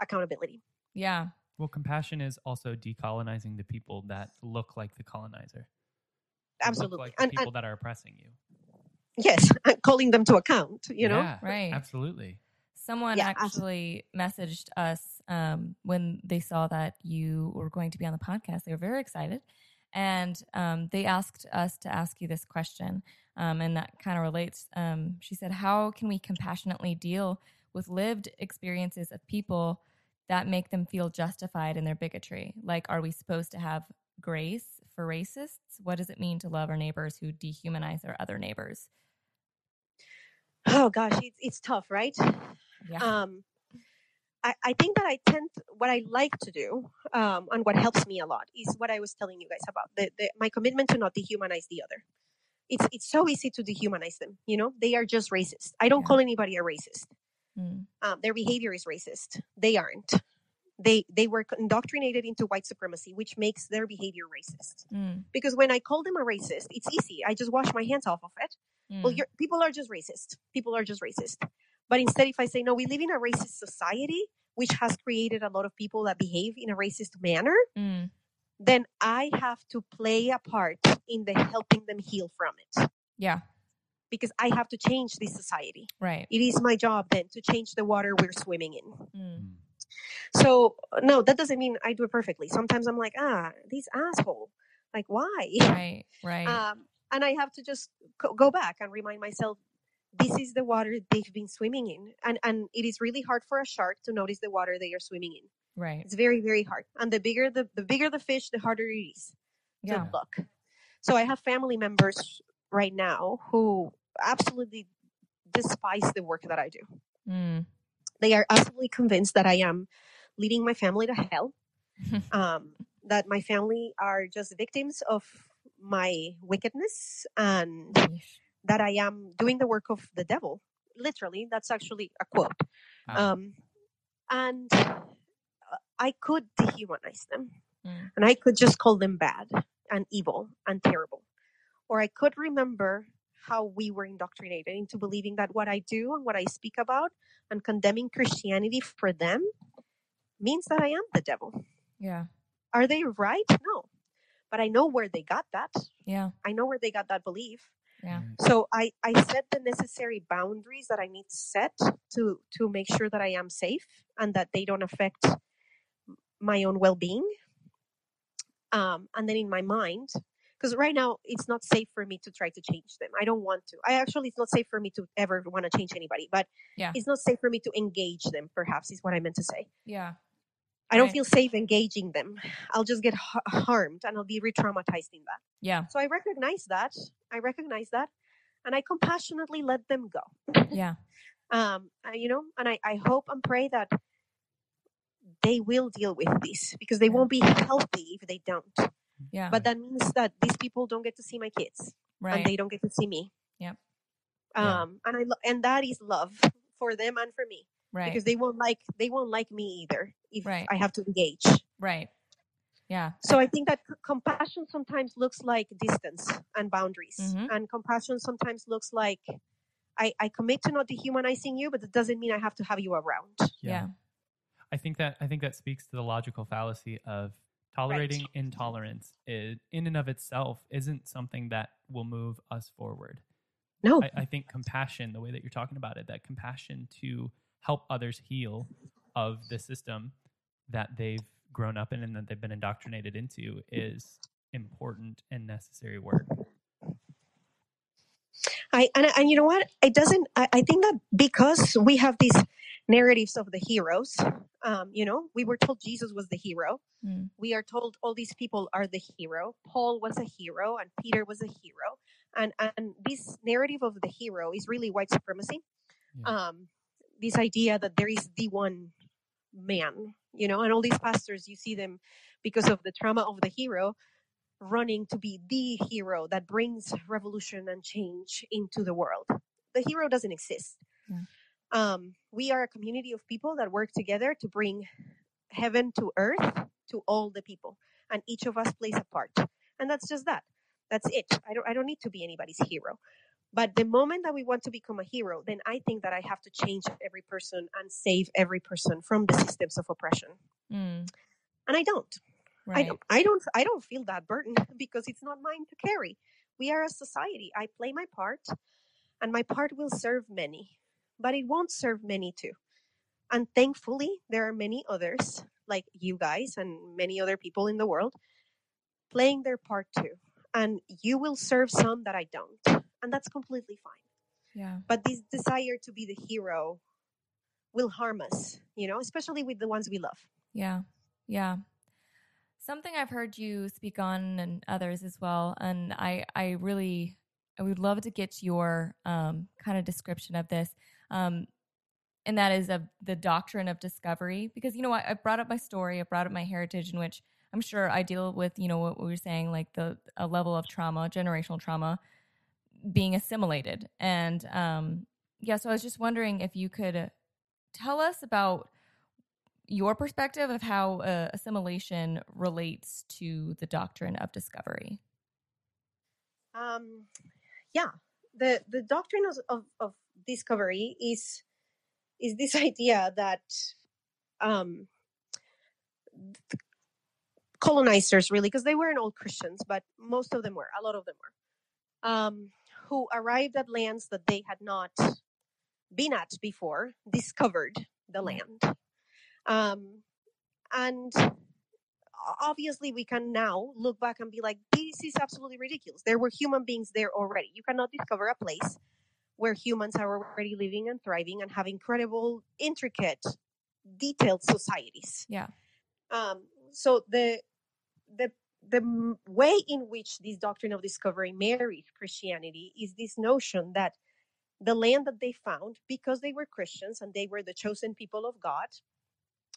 accountability Yeah. Well, compassion is also decolonizing the people that look like the colonizer. that look absolutely like the and, people and that are oppressing you. yes and calling them to account you know Right. Absolutely. Someone Yeah, abso- actually messaged us um, when they saw that you were going to be on the podcast. They were very excited. And um, they asked us to ask you this question. Um, and that kind of relates. Um, she said, How can we compassionately deal with lived experiences of people that make them feel justified in their bigotry? Like, are we supposed to have grace for racists? What does it mean to love our neighbors who dehumanize our other neighbors? oh gosh it's, it's tough right Yeah. um, I, I think that I tend what I like to do um, and what helps me a lot is what I was telling you guys about the, the my commitment to not dehumanize the other. It's it's so easy to dehumanize them. You know, they are just racist. I don't Yeah. call anybody a racist. Mm. Um, their behavior is racist. They aren't. They they were indoctrinated into white supremacy, which makes their behavior racist. Mm. Because when I call them a racist, it's easy. I just wash my hands off of it well, Mm. you're, people are just racist. People are just racist. But instead, if I say, no, we live in a racist society, which has created a lot of people that behave in a racist manner, Mm. then I have to play a part in the helping them heal from it Yeah. because I have to change this society. Right. It is my job then to change the water we're swimming in. Mm. So, no, that doesn't mean I do it perfectly. Sometimes I'm like, ah, this asshole. Like, why? Right. Right. um, and I have to just go back and remind myself this is the water they've been swimming in, and and it is really hard for a shark to notice the water they are swimming in. right. It's very very hard, and the bigger the the bigger the fish, the harder it is to Yeah. look. So I have family members right now who absolutely despise the work that I do. Mm. They are absolutely convinced that I am leading my family to hell. um, that my family are just victims of my wickedness and. That I am doing the work of the devil. Literally, that's actually a quote. Wow. Um, and uh, I could dehumanize them Mm. and I could just call them bad and evil and terrible. Or I could remember how we were indoctrinated into believing that what I do and what I speak about and condemning Christianity for them means that I am the devil. Yeah. Are they right? No. But I know where they got that. Yeah. I know where they got that belief. Yeah. So I, I set the necessary boundaries that I need to set to to make sure that I am safe and that they don't affect my own well being. Um, and then in my mind, because right now it's not safe for me to try to change them. I don't want to. I actually, it's not safe for me to ever want to change anybody, but Yeah. it's not safe for me to engage them, perhaps, is what I meant to say. Yeah. I don't Right. feel safe engaging them. I'll just get ha- harmed and I'll be re traumatized in that. Yeah. So I recognize that. I recognize that. And I compassionately let them go. Yeah. Um, uh, you know, and I, I hope and pray that they will deal with this because they Yeah. won't be healthy if they don't. Yeah. But that means that these people don't get to see my kids right. and they don't get to see me. Yep. Yeah. Um, and I lo- and that is love for them and for me right. because they won't like they won't like me either if Right. I have to engage. right. Yeah. So I think that compassion sometimes looks like distance and boundaries, Mhm. and compassion sometimes looks like I, I commit to not dehumanizing you, but it doesn't mean I have to have you around. Yeah. I think that I think that speaks to the logical fallacy of tolerating intolerance is, in and of itself isn't something that will move us forward. No, I, I think compassion, the way that you're talking about it, that compassion to help others heal of the system that they've grown up in and that they've been indoctrinated into is important and necessary work. I and and you know what? It doesn't. I, I think that because we have these narratives of the heroes, um, you know, we were told Jesus was the hero. Mm. We are told all these people are the hero. Paul was a hero, and Peter was a hero. And and this narrative of the hero is really white supremacy. Yeah. Um, this idea that there is the one man, you know, and all these pastors, you see them because of the trauma of the hero running to be the hero that brings revolution and change into the world. The hero doesn't exist. Yeah. Um, we are a community of people that work together to bring heaven to earth to all the people, and each of us plays a part. And that's just that. That's it. I don't. I don't need to be anybody's hero. But the moment that we want to become a hero, then I think that I have to change every person and save every person from the systems of oppression. Mm. And I don't. I don't I don't I don't feel that burden because it's not mine to carry. We are a society. I play my part and my part will serve many, but it won't serve many too. And thankfully there are many others like you guys and many other people in the world playing their part too. And you will serve some that I don't. And that's completely fine. Yeah. But this desire to be the hero will harm us, you know, especially with the ones we love. Yeah. Yeah. Something I've heard you speak on and others as well. And I, I really, I would love to get your um, kind of description of this. Um, and that is of the doctrine of discovery. Because, you know, I, I brought up my story, I brought up my heritage, in which I'm sure I deal with, you know, what we were saying, like the a level of trauma, generational trauma, being assimilated. And um, yeah, so I was just wondering if you could tell us about your perspective of how uh, assimilation relates to the doctrine of discovery. Um, yeah, the the doctrine of, of, of discovery is is this idea that um, colonizers really, because they weren't all Christians, but most of them were, a lot of them were, um, who arrived at lands that they had not been at before, discovered the land, um, and obviously we can now look back and be like this is absolutely ridiculous. There were human beings there already. You cannot discover a place where humans are already living and thriving and have incredible intricate detailed societies. Yeah. um, so the the the way in which this doctrine of discovery marries christianity is this notion that the land that they found because they were christians and they were the chosen people of god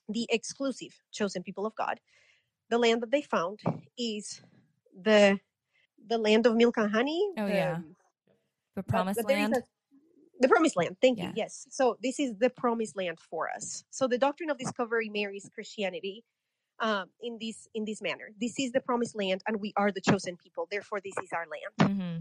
the exclusive chosen people of god the land that they found is the the land of milk and honey. Oh, the- yeah. The promised but there is land. a- the promised land. Thank Yeah. you. Yes. So this is the promised land for us. So the doctrine of discovery marries Christianity um, in this in this manner. This is the promised land, and we are the chosen people. Therefore, this is our land. hmm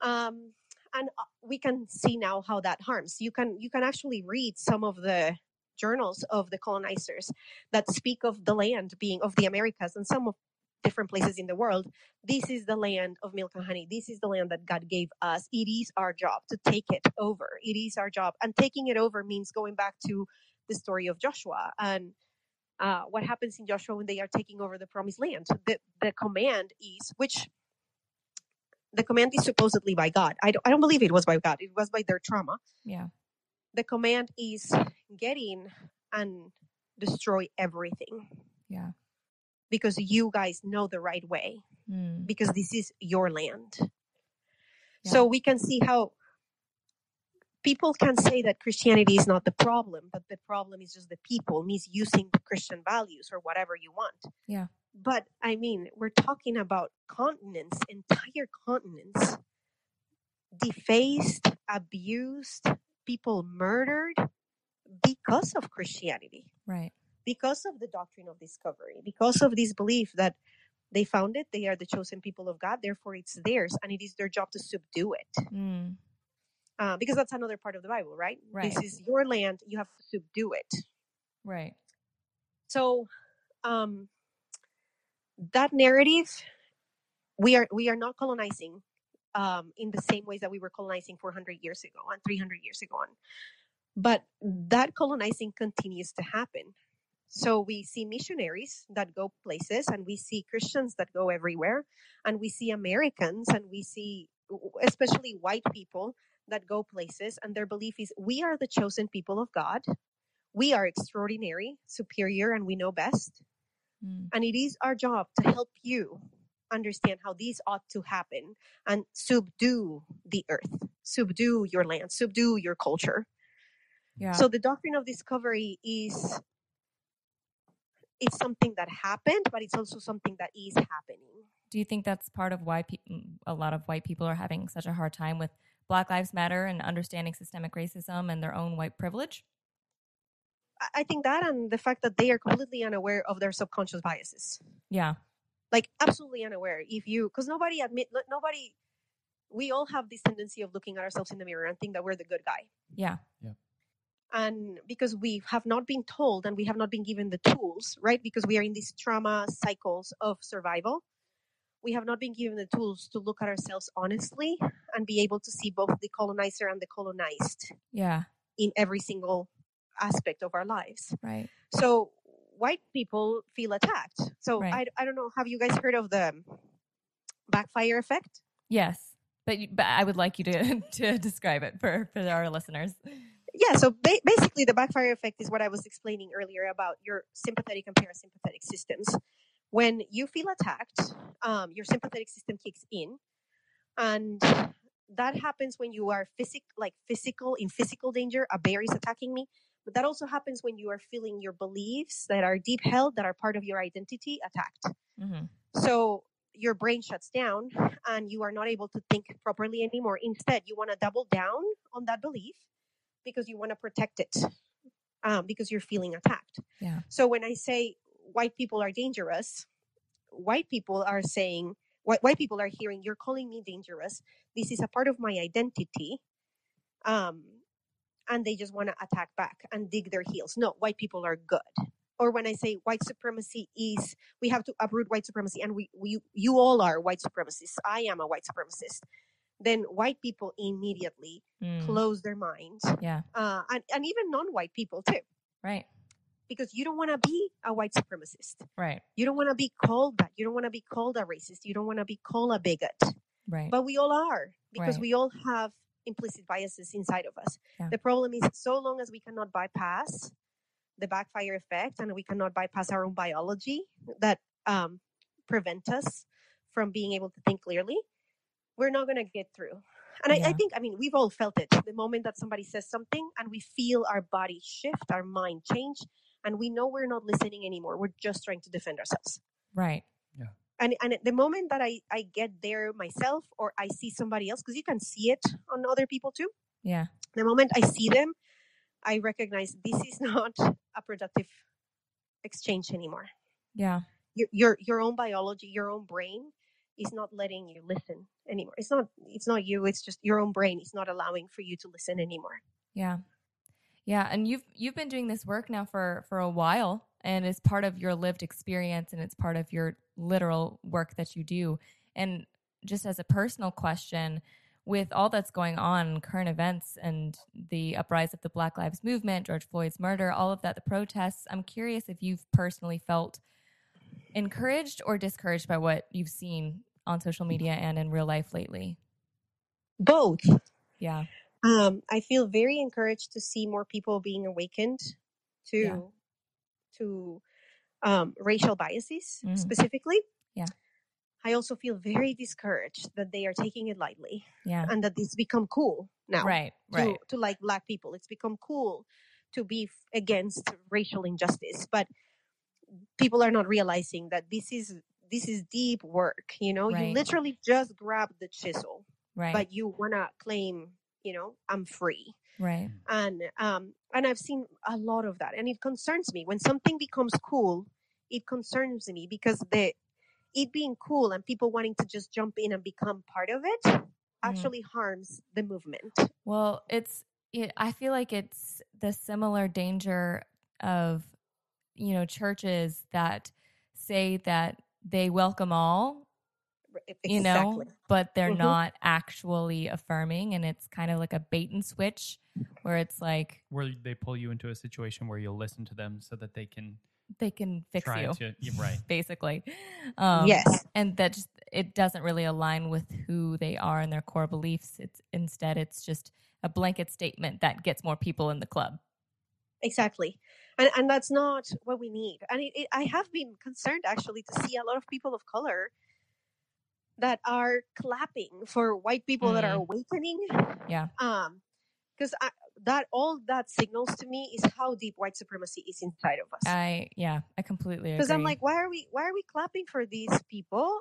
Um, and uh, we can see now how that harms. You can you can actually read some of the journals of the colonizers that speak of the land being of the Americas and some of different places in the world. This is the land of milk and honey. This is the land that God gave us. It is our job to take it over. It is our job, and taking it over means going back to the story of Joshua and uh, what happens in Joshua when they are taking over the promised land. The, the command is, which the command is supposedly by God. I don't, I don't believe it was by God, it was by their trauma. Yeah. The command is get in and destroy everything Yeah. because you guys know the right way, Mm. because this is your land. Yeah. So we can see how people can say that Christianity is not the problem, but the problem is just the people misusing the Christian values or whatever you want. Yeah. But I mean, we're talking about continents, entire continents, defaced, abused, people murdered because of Christianity, Right. because of the doctrine of discovery, because of this belief that they found it, they are the chosen people of God, therefore it's theirs, and it is their job to subdue it. Mm. Uh, because that's another part of the Bible, right? Right. This is your land, you have to subdue it. Right. So, um, that narrative, we are we are not colonizing um, in the same ways that we were colonizing 400 years ago and 300 years ago on. But that colonizing continues to happen. So we see missionaries that go places, and we see Christians that go everywhere, and we see Americans, and we see especially white people that go places, and their belief is we are the chosen people of God. We are extraordinary, superior, and we know best. Mm. And it is our job to help you understand how these ought to happen and subdue the earth, subdue your land, subdue your culture. Yeah. So the doctrine of discovery is it's something that happened, but it's also something that is happening. Do you think that's part of why pe- a lot of white people are having such a hard time with Black Lives Matter and understanding systemic racism and their own white privilege? I- I think that and the fact that they are completely unaware of their subconscious biases. Yeah. like absolutely unaware if you because nobody admit nobody we all have this tendency of looking at ourselves in the mirror and think that we're the good guy Yeah. Yeah. and because we have not been told and we have not been given the tools right because we are in these trauma cycles of survival we have not been given the tools to look at ourselves honestly and be able to see both the colonizer and the colonized Yeah. in every single aspect of our lives Right. so white people feel attacked so Right. I, I don't know have you guys heard of the backfire effect Yes. But but I would like you to to describe it for for our listeners. yeah so ba- basically the backfire effect is what i was explaining earlier about your sympathetic and parasympathetic systems when you feel attacked um, your sympathetic system kicks in and that happens when you are physic like physical in physical danger a bear is attacking me but that also happens when you are feeling your beliefs that are deep held that are part of your identity attacked hmm so your brain shuts down and you are not able to think properly anymore. Instead, you want to double down on that belief because you want to protect it um, because you're feeling attacked. Yeah. So when I say white people are dangerous, white people are saying, white, white people are hearing, you're calling me dangerous. This is a part of my identity. Um, and they just want to attack back and dig their heels. No, white people are good. Or when I say white supremacy is, we have to uproot white supremacy, and we, we you all are white supremacists. I am a white supremacist. Then white people immediately Mm. close their minds, Yeah. uh, and and even non-white people too, Right. Because you don't want to be a white supremacist. Right. You don't want to be called that. You don't want to be called a racist. You don't want to be called a bigot. Right. But we all are because Right. we all have implicit biases inside of us. Yeah. The problem is so long as we cannot bypass the backfire effect and we cannot bypass our own biology that um, prevent us from being able to think clearly, we're not going to get through. And I, I think, I mean, we've all felt it the moment that somebody says something and we feel our body shift, our mind change, and we know we're not listening anymore. We're just trying to defend ourselves right. Yeah. And and the moment that I I get there myself or I see somebody else because you can see it on other people too. Yeah. The moment I see them, I recognize this is not a productive exchange anymore. Yeah. Your your your own biology, your own brain is not letting you listen anymore. It's not it's not you, it's just your own brain is not allowing for you to listen anymore. Yeah. Yeah, and you've you've been doing this work now for for a while and it's part of your lived experience and it's part of your literal work that you do. And just as a personal question, with all that's going on, current events, and the uprise of the Black Lives Movement, George Floyd's murder, all of that, the protests, I'm curious if you've personally felt encouraged or discouraged by what you've seen on social media and in real life lately. Both. Yeah. Um, I feel very encouraged to see more people being awakened to Yeah. to um, racial biases Mhm. specifically. Yeah. I also feel very discouraged that they are taking it lightly Yeah. and that it's become cool now Right. to, Right. to like black people. It's become cool to be f- against racial injustice, but people are not realizing that this is this is deep work. You know, Right. you literally just grab the chisel, Right. but you wanna claim, you know, I'm free. Right. and um and i've seen a lot of that. And it concerns me. When something becomes cool it concerns me because the it being cool and people wanting to just jump in and become part of it actually harms the movement. Well, it's it, I feel like it's the similar danger of you know churches that say that they welcome all, you know, but they're Mhm. not actually affirming and it's kind of like a bait and switch where it's like Where they pull you into a situation where you'll listen to them so that they can they can fix you to. You're right. basically. Um yes and that just it doesn't really align with who they are and their core beliefs. It's instead it's just a blanket statement that gets more people in the club. exactly and and that's not what we need and it, it, i have been concerned actually to see a lot of people of color that are clapping for white people that are Mm. awakening Yeah. um because that all that signals to me is how deep white supremacy is inside of us I yeah, I completely because i'm like why are we why are we clapping for these people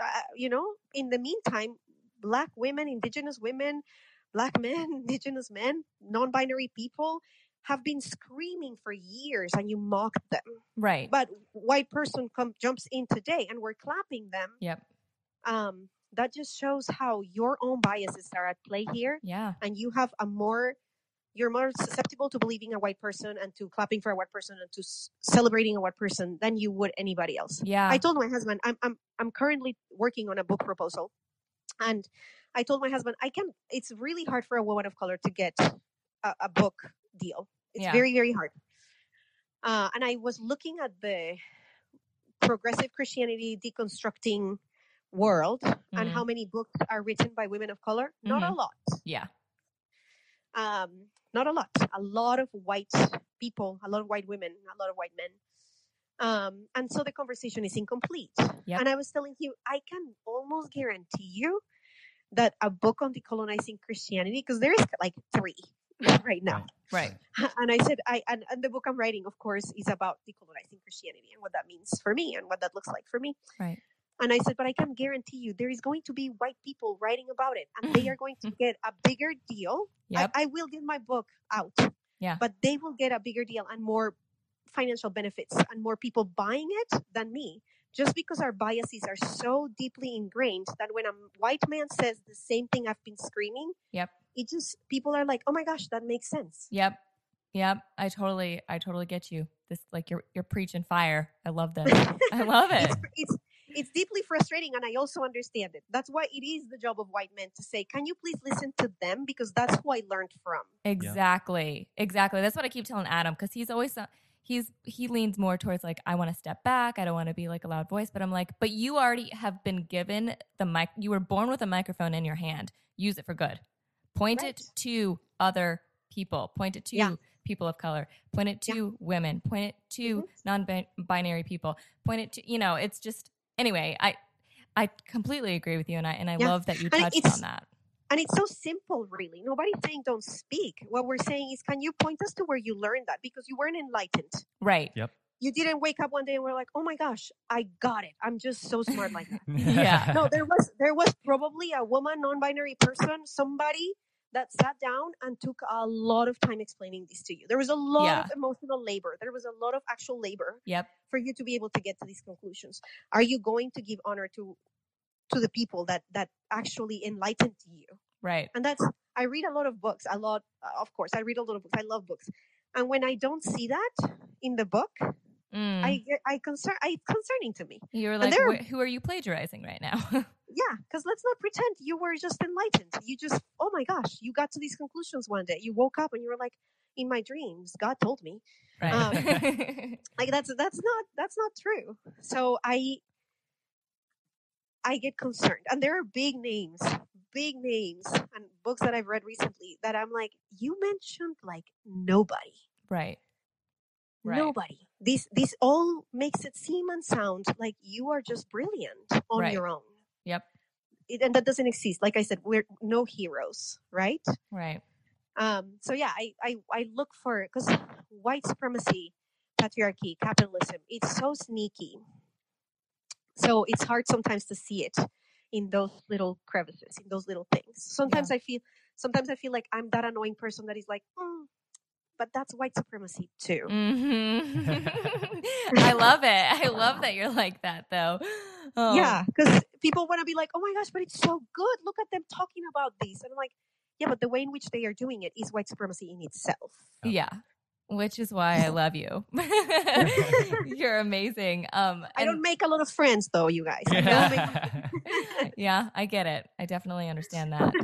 uh, you know in the meantime black women indigenous women black men indigenous men non-binary people have been screaming for years and you mock them right. but white person come jumps in today and we're clapping them yep. Um that just shows how your own biases are at play here Yeah. and you have a more you're more susceptible to believing a white person and to clapping for a white person and to s- celebrating a white person than you would anybody else. Yeah. I told my husband I'm I'm I'm currently working on a book proposal, and I told my husband I can. It's really hard for a woman of color to get a, a book deal. It's Yeah. very very hard. Uh, and I was looking at the progressive Christianity deconstructing world and Mhm. how many books are written by women of color. Not a Mhm. lot yeah. um, not a lot. A lot of white people, a lot of white women, a lot of white men. Um, and so the conversation is incomplete. Yep. And I was telling you, I can almost guarantee you that a book on decolonizing Christianity, because there is like three right now. Right. And I said, I and, and the book I'm writing, of course, is about decolonizing Christianity and what that means for me and what that looks like for me. Right. And I said, but I can guarantee you there is going to be white people writing about it and they are going to mm-hmm. get a bigger deal. Yep. I, I will get my book out. Yeah. But they will get a bigger deal and more financial benefits and more people buying it than me. Just because our biases are so deeply ingrained that when a white man says the same thing I've been screaming, Yep. it just people are like, Oh my gosh, that makes sense. Yep. Yep. I totally I totally get you. This like you're you're preaching fire. I love this. I love it. it's, it's it's deeply frustrating and i also understand it that's why it is the job of white men to say can you please listen to them because that's who i learned from Exactly. Exactly. That's what I keep telling Adam because he's always he's he leans more towards like I want to step back. I don't want to be like a loud voice, but I'm like, but you already have been given the mic. You were born with a microphone in your hand. Use it for good. Point it to other people. Point it to Yeah. people of color. Point it to women. Point it to Mhm. non-binary people. Point it to you know. It's just anyway. I I completely agree with you, and I and I Yeah. love that you And touched on that. and it's so simple really nobody's saying don't speak what we're saying is can you point us to where you learned that because you weren't enlightened Right. Yep. You didn't wake up one day and were like oh my gosh i got it i'm just so smart like that Yeah. no there was there was probably a woman non-binary person somebody that sat down and took a lot of time explaining this to you there was a lot Yeah. of emotional labor there was a lot of actual labor Yep. for you to be able to get to these conclusions are you going to give honor to to the people that that actually enlightened you Right. and that's i read a lot of books a lot uh, of course i read a lot of books i love books and when i don't see that in the book Mm. i get i concern I, it's concerning to me You're like, "Wh- who are you plagiarizing right now? yeah, because let's not pretend you were just enlightened. You just, oh my gosh, you got to these conclusions one day. You woke up and you were like, in my dreams, God told me. Right. Um, Like that's that's not that's not true. So I I get concerned, and there are big names, big names, and books that I've read recently that I'm like, you mentioned like nobody, right. Right. nobody. This this all makes it seem and sound like you are just brilliant on Right. your own. Yep. It, and that doesn't exist. Like I said, we're no heroes, right? Right. Um, so yeah, I, I, I look for because white supremacy, patriarchy, capitalism, it's so sneaky. So it's hard sometimes to see it in those little crevices, in those little things. Sometimes I feel, sometimes I feel like I'm that annoying person that is like, "Hmm, but that's white supremacy too. hmm I love it. I love that you're like that, though. Oh, Yeah, because people want to be like, oh my gosh, but it's so good. Look at them talking about this, and I'm like, yeah, but the way in which they are doing it is white supremacy in itself. Yeah. Which is why I love you. you're amazing. Um, I don't make a lot of friends though, you guys. I make yeah, I get it. I definitely understand that.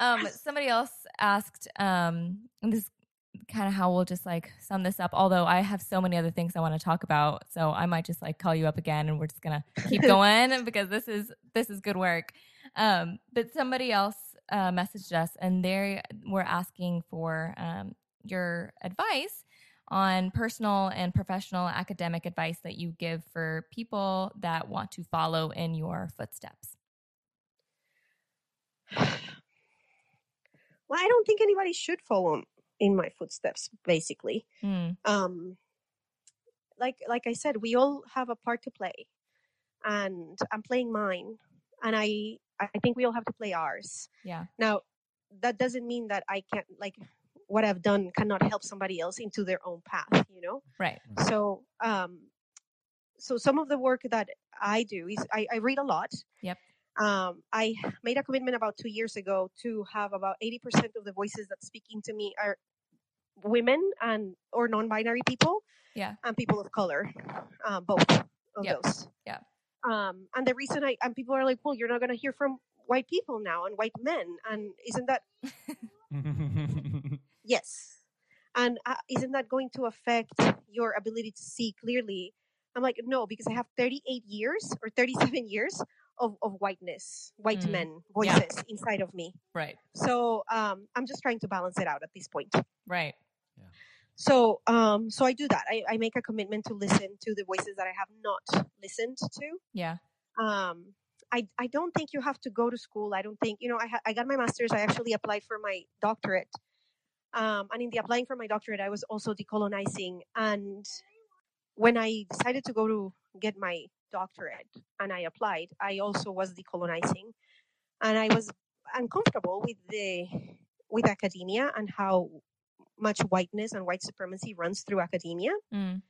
Um, somebody else asked, um, and this kind of how we'll just like sum this up. Although I have so many other things I want to talk about, so I might just like call you up again, and we're just gonna keep going because this is this is good work. Um, but somebody else uh, messaged us, and they were asking for um, your advice on personal and professional academic advice that you give for people that want to follow in your footsteps. well, I don't think anybody should follow in my footsteps, basically. Mm, Um, like like I said, we all have a part to play, and I'm playing mine, and I I think we all have to play ours. yeah. Now, that doesn't mean that I can't like what I've done cannot help somebody else into their own path, you know. Right. So, um, so some of the work that I do is I, I read a lot. Yep. Um, I made a commitment about two years ago to have about eighty percent of the voices that speak into me are women and or non-binary people. Yeah. And people of color, um, both of Yep. those. Yeah. Um, and the reason I and people are like, well, you're not going to hear from white people now and white men, and isn't that yes and uh, isn't that going to affect your ability to see clearly i'm like no because i have 38 years or 37 years of, of whiteness white Mm, men yeah. voices inside of me right. so um, i'm just trying to balance it out at this point Right. so um, so i do that I, I make a commitment to listen to the voices that i have not listened to Yeah. um, I, I don't think you have to go to school. I don't think, you know, I, ha- I got my master's. I actually applied for my doctorate. Um, and in the applying for my doctorate, I was also decolonizing. And when I decided to go to get my doctorate and I applied, I also was decolonizing. And I was uncomfortable with the with academia and how much whiteness and white supremacy runs through academia. Mm,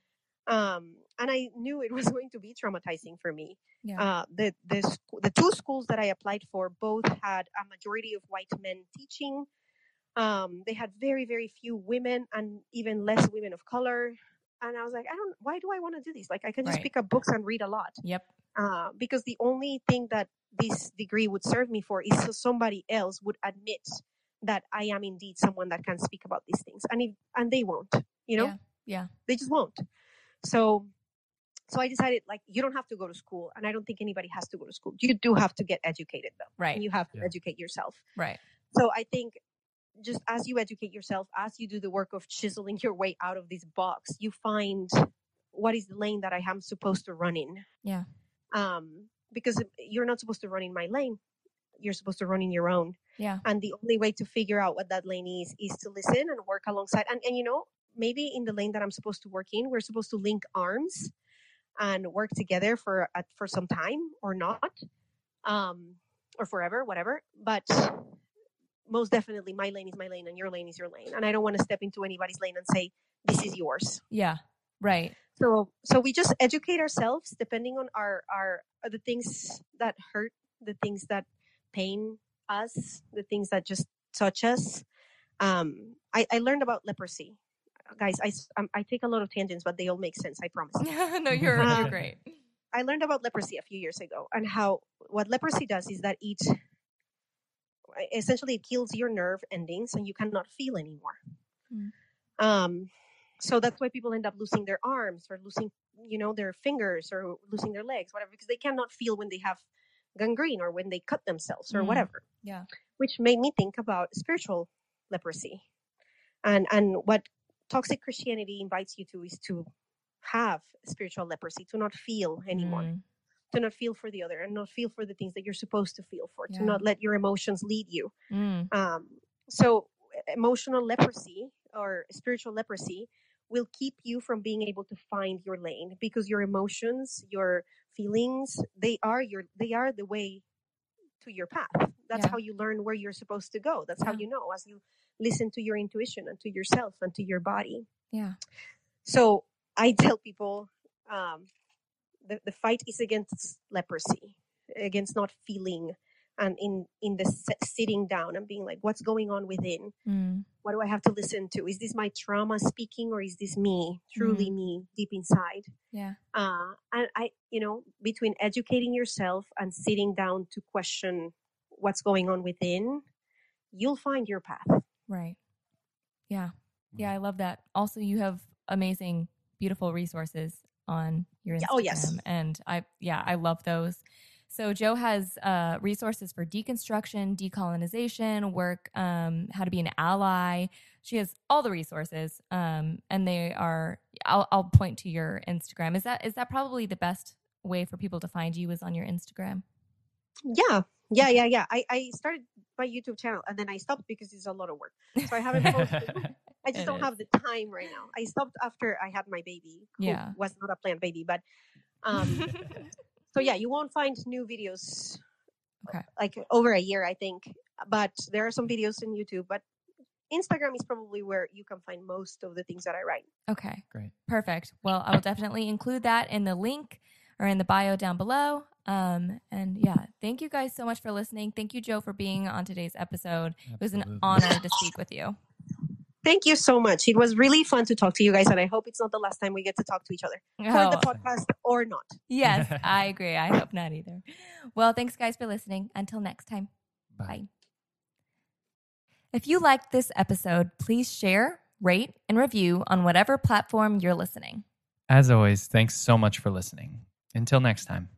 Um, and I knew it was going to be traumatizing for me yeah. uh, the the sc- the two schools that I applied for both had a majority of white men teaching. Um, they had very very few women and even less women of color. And I was like, I don't. Why do I want to do this? Like, I can just Right. pick up books and read a lot. yep. Uh, because the only thing that this degree would serve me for is so somebody else would admit that I am indeed someone that can speak about these things, and if, and they won't. You know, Yeah. Yeah. they just won't. So, so I decided like you don't have to go to school, and I don't think anybody has to go to school. You do have to get educated though. Right. And you have to Yeah. educate yourself. Right. So I think just as you educate yourself, as you do the work of chiseling your way out of this box, you find what is the lane that I am supposed to run in. Yeah. Um, because you're not supposed to run in my lane. You're supposed to run in your own. Yeah. And the only way to figure out what that lane is is to listen and work alongside. And and you know, maybe in the lane that I'm supposed to work in, we're supposed to link arms and work together for uh, for some time or not, um, or forever, whatever. But most definitely, my lane is my lane, and your lane is your lane. And I don't want to step into anybody's lane and say this is yours. Yeah. Right. So so we just educate ourselves depending on our our the things that hurt, the things that pain us, the things that just touch us. Um, I, I learned about leprosy, guys. i um, I take a lot of tangents, but they all make sense. I promise. no, you're you're Um, great. I learned about leprosy a few years ago, and how what leprosy does is that it essentially it kills your nerve endings, and you cannot feel anymore. Mm. Um, so that's why people end up losing their arms or losing, you know, their fingers or losing their legs, whatever, because they cannot feel when they have gangrene or when they cut themselves or Mm. whatever. Yeah. Which made me think about spiritual leprosy, and and what toxic Christianity invites you to is to have spiritual leprosy, to not feel anymore, Mm. To not feel for the other, and not feel for the things that you're supposed to feel for, Yeah. to not let your emotions lead you. Mm. Um, so emotional leprosy or spiritual leprosy will keep you from being able to find your lane because your emotions, your feelings, they are your they are the way to your path. That's Yeah. how you learn where you're supposed to go. That's how you know as you listen to your intuition and to yourself and to your body. Yeah. So I tell people um, the, the fight is against leprosy, against not feeling and in, in the s- sitting down and being like, what's going on within? Mm. What do I have to listen to? Is this my trauma speaking or is this me, truly me deep inside? Yeah. Uh, and I, you know, between educating yourself and sitting down to question what's going on within, you'll find your path. Right. Yeah. Yeah, I love that. Also, you have amazing, beautiful resources on your Instagram. Oh, yes. And I, yeah, I love those. So Jo has uh, resources for deconstruction, decolonization, work, um, how to be an ally. She has all the resources, um, and they are. I'll, I'll point to your Instagram. Is that is that probably the best way for people to find you? Is on your Instagram? Yeah, yeah, yeah, yeah. I, I started my YouTube channel and then I stopped because it's a lot of work. So I haven't posted. I just It don't is. have the time right now. I stopped after I had my baby, who Yeah. was not a planned baby, but um, so yeah, you won't find new videos Okay. like over a year, I think. But there are some videos in YouTube, but Instagram is probably where you can find most of the things that I write. Okay. Great. Perfect. Well, I will definitely include that in the link or in the bio down below. Um, and yeah, thank you guys so much for listening. Thank you, Jo, for being on today's episode. It was an honor to speak with you. Thank you so much. It was really fun to talk to you guys, and I hope it's not the last time we get to talk to each other for the Oh, podcast or not. yes, I agree. I hope not either. Well, thanks, guys, for listening. Until next time. Bye. If you liked this episode, please share, rate, and review on whatever platform you're listening. As always, thanks so much for listening. Until next time.